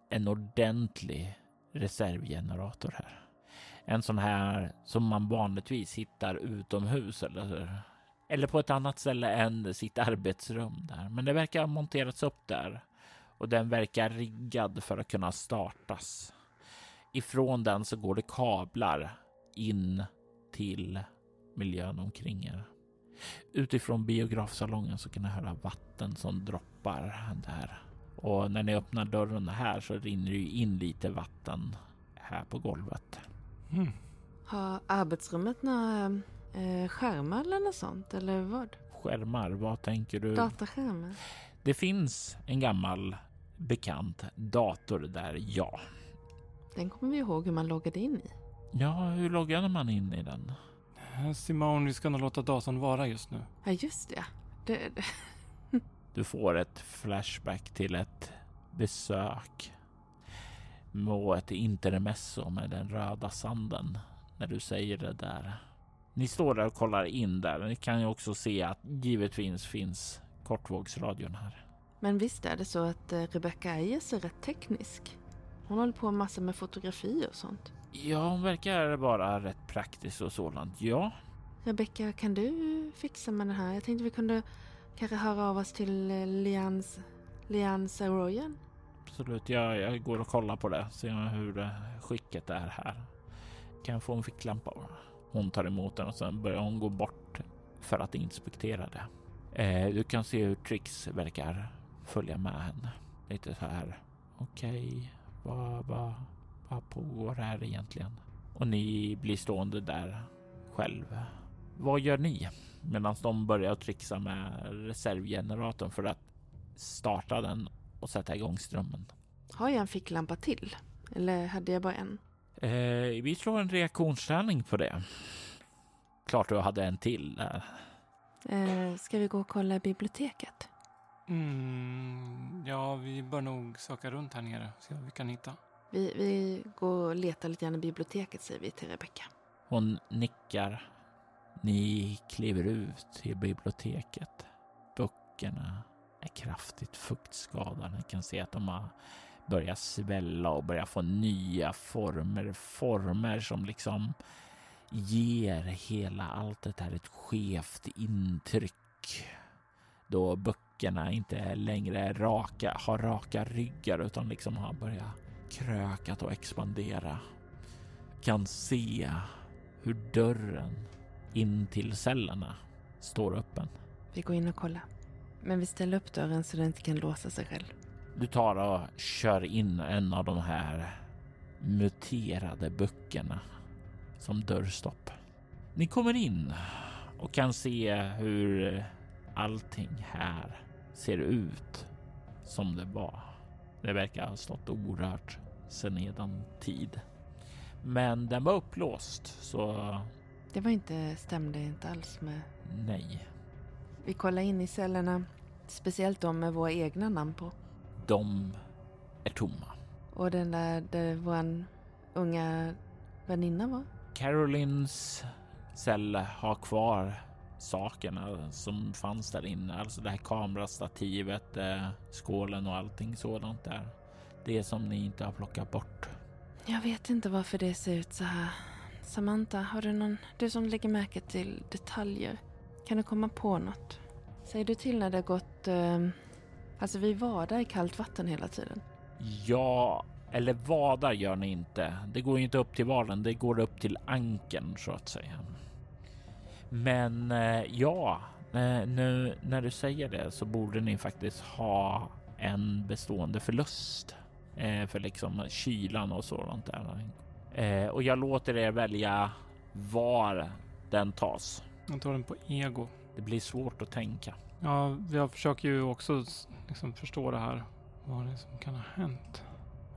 en ordentlig reservgenerator här. En sån här som man vanligtvis hittar utomhus eller, eller på ett annat ställe än sitt arbetsrum där. Men det verkar ha monterats upp där och den verkar riggad för att kunna startas. Ifrån den så går det kablar in till miljön omkring er. Utifrån biografsalongen så kan ni höra vatten som droppar där. Och när ni öppnar dörren här så rinner det ju in lite vatten här på golvet. Mm. Har arbetsrummet några eh, skärmar eller något sånt? Eller vad? Skärmar, vad tänker du? Dataskärmar? Det finns en gammal bekant dator där, ja. Den kommer vi ihåg hur man loggade in i. Ja, hur loggade man in i den? Eh, Simone, vi ska nog låta datorn vara just nu. Ja, just det. det, det. Du får ett flashback till ett besök med ett intermezzo med den röda sanden när du säger det där. Ni står där och kollar in där. Ni kan ju också se att givetvis finns kortvågsradion här. Men visst är det så att eh, Rebecca Ayers är rätt teknisk? Hon håller på massor med fotografi och sånt. Ja, hon verkar vara rätt praktisk och sådant. Ja, Rebecca, kan du fixa med det här? Jag tänkte vi kunde kanske höra av oss till eh, Lians, Lians Saroyan absolut. Jag, jag går och kollar på det. Ser hur skicket är här. Kan jag få en ficklampa? Hon tar emot den och sen börjar hon gå bort för att inspektera det. Eh, du kan se hur Trix verkar följa med henne. Lite så här. Okej, vad, vad, vad pågår här egentligen? Och ni blir stående där själv. Vad gör ni? Medan de börjar trixa med reservgeneratorn för att starta den och sätta igång strömmen. Har jag en ficklampa till? Eller hade jag bara en? Eh, vi slår en reaktionstärning på det. Klart du hade en till. Eh, ska vi gå och kolla biblioteket? Mm, ja, vi bör nog söka runt här nere. Se vad vi kan hitta. Vi, vi går och letar lite grann i biblioteket säger vi till Rebecca. Hon nickar. Ni kliver ut till biblioteket. Böckerna är kraftigt fuktskadade. Ni kan se att de har börjat svälla och börjat få nya former. Former som liksom ger hela allt det här ett skevt intryck. Då böckerna inte längre är raka, har raka ryggar utan liksom har börjat krökat och expandera. Kan se hur dörren in till cellerna står öppen. Vi går in och kollar. Men vi ställer upp dörren så den inte kan låsa sig själv. Du tar och kör in en av de här muterade böckerna som dörrstopp. Ni kommer in och kan se hur allting här ser ut som det var. Det verkar ha stått orört sedan nedan tid. Men den var upplåst, så Det var inte, stämde inte alls med... nej. Vi kollade in i cellerna, speciellt de med våra egna namn på. De är tomma. Och den där, där vår unga väninna var. Carolines cell har kvar sakerna som fanns där inne, alltså det här kamerastativet, eh, skålen och allting sådant där. Det som ni inte har plockat bort. Jag vet inte varför det ser ut så här. Samantha, har du någon... Du som lägger märke till detaljer. Kan du komma på något? Säger du till när det har gått... Eh, alltså vi vadar i kallt vatten hela tiden. Ja, eller vadar gör ni inte. Det går ju inte upp till valen, det går upp till anken så att säga. Men eh, ja, eh, nu när du säger det så borde ni faktiskt ha en bestående förlust eh, för liksom kylan och sådant där. Eh, och jag låter er välja var den tas. Jag tar den på ego. Det blir svårt att tänka. Ja, jag försöker ju också liksom förstå det här. Vad det är som kan ha hänt.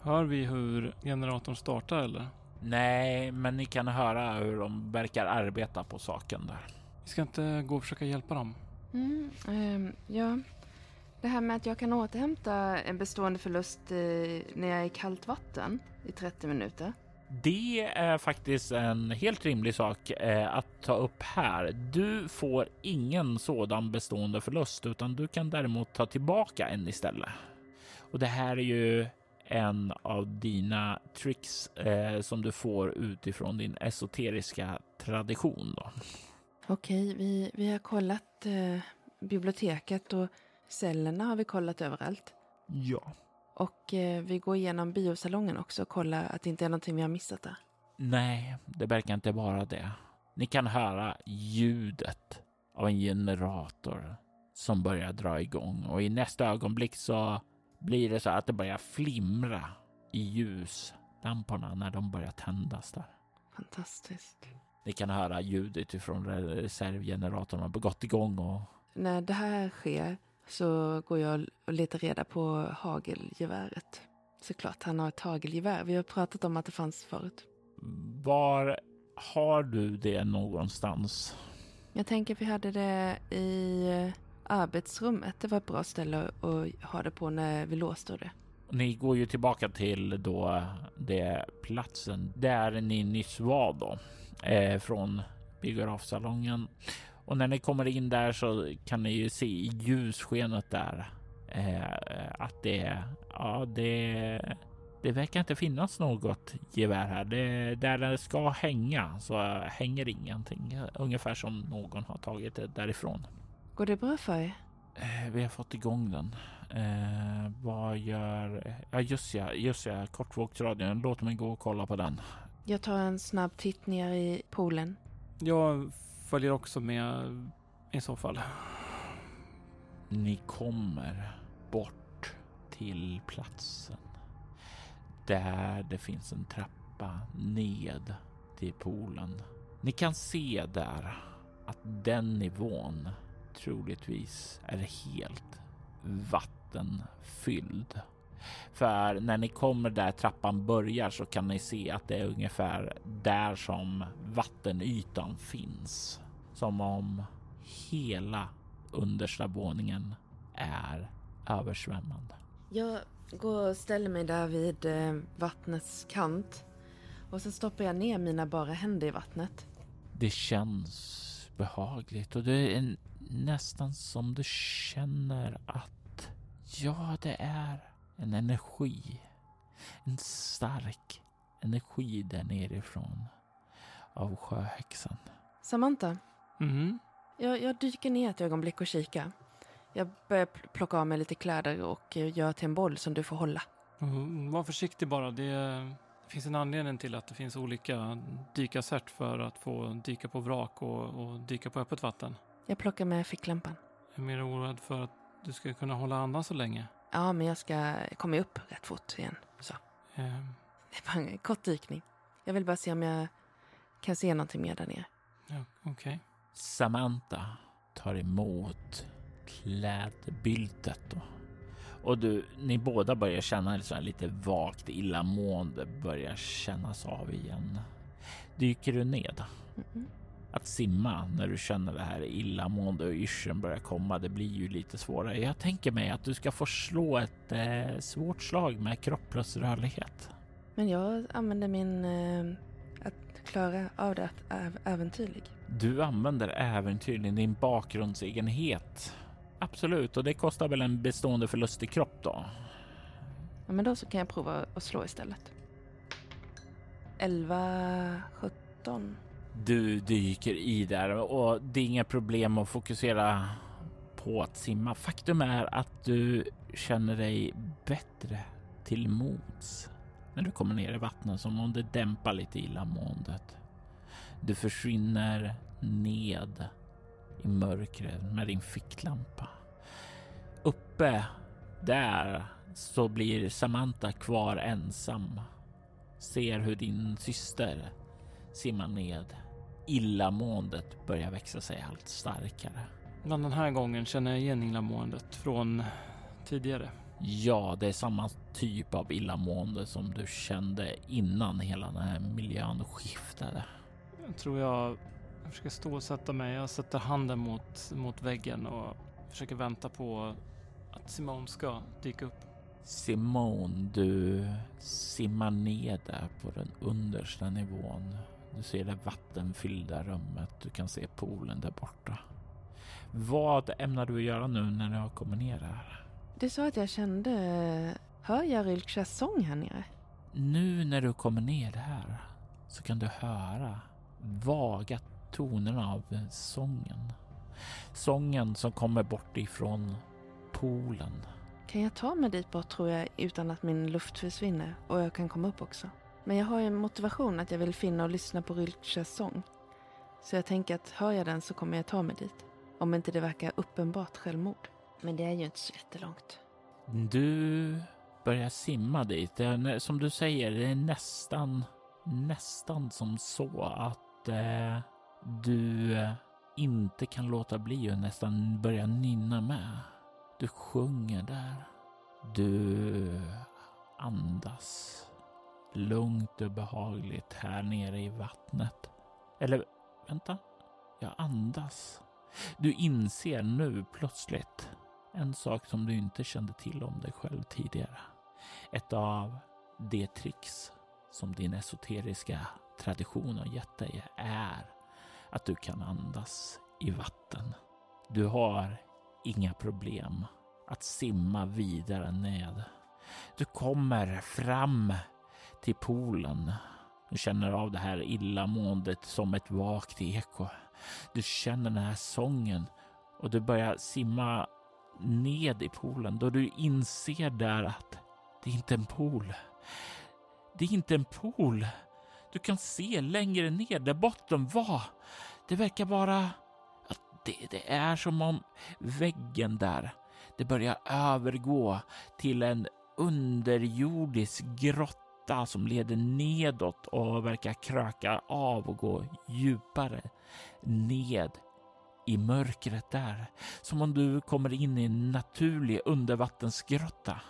Hör vi hur generatorn startar eller? Nej, men ni kan höra hur de verkar arbeta på saken där. Vi ska inte gå och försöka hjälpa dem. Mm, ehm, ja. Det här med att jag kan återhämta en bestående förlust eh, när jag är i kallt vatten i 30 minuter. Det är faktiskt en helt rimlig sak eh, att ta upp här. Du får ingen sådan bestående förlust, utan du kan däremot ta tillbaka en istället. Och det här är ju en av dina tricks eh, som du får utifrån din esoteriska tradition. Då. Okej, vi, vi har kollat eh, biblioteket och cellerna har vi kollat överallt. Ja. Och eh, vi går igenom biosalongen också och kollar att det inte är någonting vi har missat där. Nej, det verkar inte vara det. Ni kan höra ljudet av en generator som börjar dra igång och i nästa ögonblick så blir det så att det börjar flimra i ljuslamporna när de börjar tändas där. Fantastiskt. Ni kan höra ljudet ifrån reservgeneratorn har gått igång och När det här sker så går jag och letar reda på hagelgeväret. Såklart, han har ett hagelgevär. Vi har pratat om att det fanns förut. var har du det någonstans? Jag tänker vi hade det i eh, arbetsrummet. Det var ett bra ställe att ha det på när vi låste det. Ni går ju tillbaka till då det platsen där ni nyss var då eh, från biografsalongen. Och när ni kommer in där så kan ni ju se i ljusskenet där eh, att det, ja, det, det verkar inte finnas något gevär här. Det, där det ska hänga så hänger ingenting. Ungefär som någon har tagit det därifrån. Går det bra för er? Eh, Vi har fått igång den. Eh, vad gör... Ja, just ja, just ja, kortvågsradion. Låt mig gå och kolla på den. Jag tar en snabb titt ner i poolen. Jag följer också med i så fall. Ni kommer bort till platsen där det finns en trappa ned till poolen. Ni kan se där att den nivån troligtvis är helt vattenfylld. För när ni kommer där trappan börjar så kan ni se att det är ungefär där som vattenytan finns. Som om hela understa våningen är översvämmad. Jag går och ställer mig där vid eh, vattnets kant. Och så stoppar jag ner mina bara händer i vattnet. Det känns behagligt och det är nästan som du känner att ja, det är en energi. En stark energi där nerifrån av sjöhäxan. Samantha, Mhm. jag, jag dyker ner ett ögonblick och kikar. Jag börjar pl- plocka av mig lite kläder och eh, gör till en boll som du får hålla. Mm, Var försiktig bara. Det finns en anledning till att det finns olika dykarsätt för att få dyka på vrak och, och dyka på öppet vatten. Jag plockar med ficklampan. Jag är mer oroad för att du ska kunna hålla andan så länge. Ja, men jag ska komma upp rätt fort igen. Så. Eh, Det var en kort dykning. Jag vill bara se om jag kan se någonting mer där nere. ja, Okej. Samantha tar emot klädbyltet. Och du, ni båda börjar känna så lite vagt illamående börjar kännas av igen. Dyker du ned? Mm. Att simma när du känner det här illamående och yrseln börjar komma, det blir ju lite svårare. Jag tänker mig att du ska få slå ett eh, svårt slag med kropp plus rörlighet. Men jag använder min... Eh, att klara av det att äv- äventyrlig. Du använder äventyrligen din bakgrundsegenhet. Absolut, och det kostar väl en bestående förlust i kropp då? Ja, men då så kan jag prova att slå istället. 11, 17. Du dyker i där och det är inga problem att fokusera på att simma. Faktum är att du känner dig bättre till mods när du kommer ner i vattnet, som om det dämpar lite illamåendet. Du försvinner ned i mörkret med din ficklampa. Uppe där så blir Samantha kvar ensam. Ser hur din syster simmar ned. Illamåendet börjar växa sig allt starkare. Men den här gången känner jag igen illamåendet från tidigare. Ja, det är samma typ av illamående som du kände innan hela den här miljön skiftade. Jag tror jag försöker stå och sätta mig. Jag sätter handen mot, mot väggen och försöker vänta på att Simone ska dyka upp. Simone, du simmar ner där på den understa nivån. Du ser det vattenfyllda rummet. Du kan se poolen där borta. Vad ämnar du göra nu när du har kommit ner här? Du sa att jag kände... Hör jag Rilksas sång här nere? Nu när du kommer ner här så kan du höra vaga tonerna av sången. Sången som kommer bort ifrån poolen. Kan jag ta mig dit bort tror jag utan att min luft försvinner och jag kan komma upp också. Men jag har ju en motivation att jag vill finna och lyssna på Rilksas sång. Så jag tänker att hör jag den så kommer jag ta mig dit. Om inte det verkar uppenbart självmord. Men det är ju inte så jättelångt. Du börjar simma dit. Som du säger, det är nästan, nästan som så att eh, du eh, inte kan låta bli att nästan börja nynna med. Du sjunger där. Du eh, andas lugnt och behagligt här nere i vattnet. Eller vänta, jag andas. Du inser nu plötsligt en sak som du inte kände till om dig själv tidigare. Ett av de tricks som din esoteriska tradition har gett dig är att du kan andas i vatten. Du har inga problem att simma vidare ned. Du kommer fram till poolen. Du känner av det här illamåendet som ett vagt eko. Du känner den här sången och du börjar simma ned i poolen då du inser där att det inte är en pool. Det är inte en pool. Du kan se längre ner där botten var. Det verkar vara att det, det är som om väggen där, det börjar övergå till en underjordisk grotta som leder nedåt och verkar kröka av och gå djupare ned i mörkret där. Som om du kommer in i en naturlig undervattensgrotta.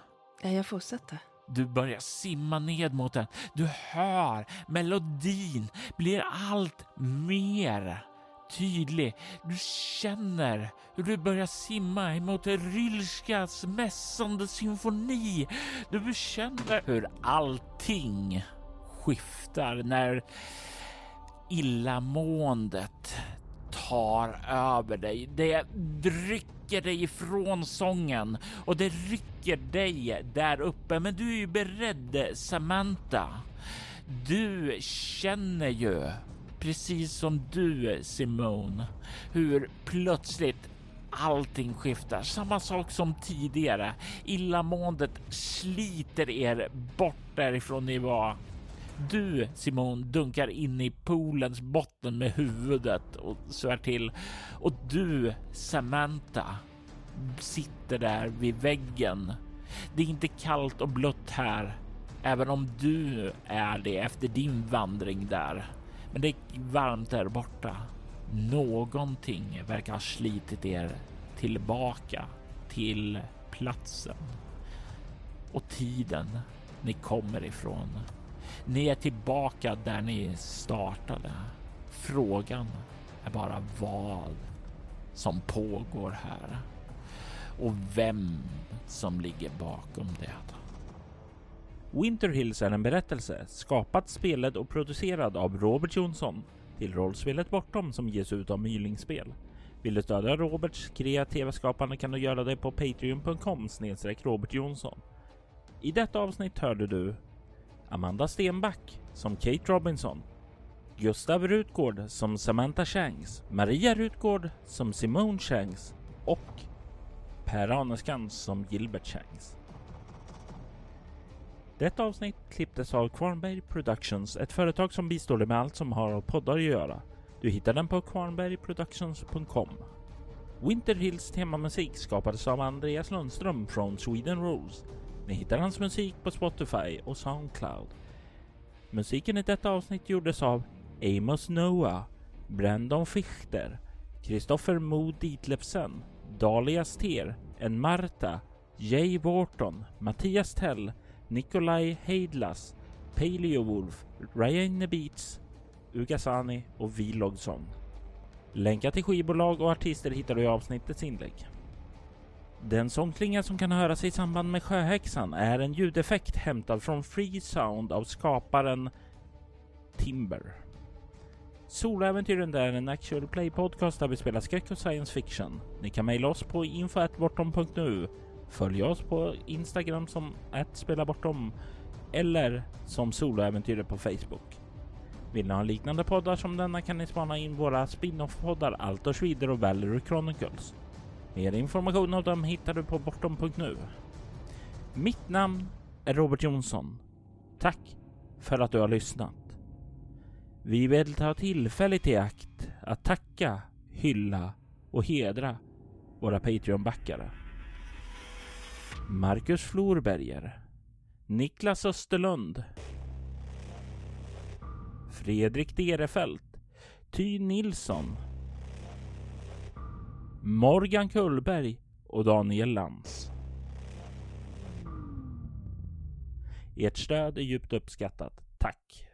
Ja, jag fortsätter. Du börjar simma ned mot den. Du hör melodin blir allt mer tydlig. Du känner hur du börjar simma emot Rylskas mässande symfoni. Du känner hur allting skiftar när illamåendet tar över dig. Det rycker dig ifrån sången och det rycker dig där uppe. Men du är ju beredd, Samantha. Du känner ju, precis som du Simone, hur plötsligt allting skiftar. Samma sak som tidigare. Illamåendet sliter er bort därifrån ni var. Du Simon dunkar in i poolens botten med huvudet och svär till. Och du Samantha sitter där vid väggen. Det är inte kallt och blött här, även om du är det efter din vandring där. Men det är varmt där borta. Någonting verkar ha slitit er tillbaka till platsen och tiden ni kommer ifrån. Ni är tillbaka där ni startade. Frågan är bara vad som pågår här och vem som ligger bakom det. Winter Hills är en berättelse skapad, spelad och producerad av Robert Jonsson till rollspelet Bortom som ges ut av Mylingspel. Vill du stödja Roberts kreativa skapande kan du göra det på patreon.com snedstreck Robert Jonsson. I detta avsnitt hörde du Amanda Stenback som Kate Robinson, Gustav Rutgård som Samantha Shanks, Maria Rutgård som Simone Shanks och Per Aneskan som Gilbert Shanks. Detta avsnitt klipptes av Kvarnberg Productions, ett företag som bistår dig med allt som har av poddar att göra. Du hittar den på kvarnbergproductions.com. Winter Hills temamusik skapades av Andreas Lundström från Sweden Rules. Ni hittar hans musik på Spotify och Soundcloud. Musiken i detta avsnitt gjordes av Amos Noah, Brandon Fichter, Kristoffer Mo Ditlevsen, Dahlia Ster, En Marta, Jay Wharton, Mattias Tell, Nikolaj Heidlas, Paleo Wolf, Ryan Beats, Ugasani och Vlogsson. Länkar till skivbolag och artister hittar du i avsnittets inlägg. Den sångklinga som kan höras i samband med Sjöhäxan är en ljudeffekt hämtad från Free Sound av skaparen Timber. Soloäventyren är en actual play podcast där vi spelar skräck och science fiction. Ni kan mejla oss på info.bortom.nu. Följ oss på Instagram som @spelabortom eller som soloäventyret på Facebook. Vill ni ha liknande poddar som denna kan ni spana in våra spin-off-poddar Altor Schwider och Valerie Chronicles. Mer information om dem hittar du på bortom.nu. Mitt namn är Robert Jonsson. Tack för att du har lyssnat. Vi vill ta tillfället i akt att tacka, hylla och hedra våra Patreon-backare. Marcus Florberger, Niklas Österlund, Fredrik Derefelt, Ty Nilsson, Morgan Kullberg och Daniel Lantz. Ert stöd är djupt uppskattat. Tack!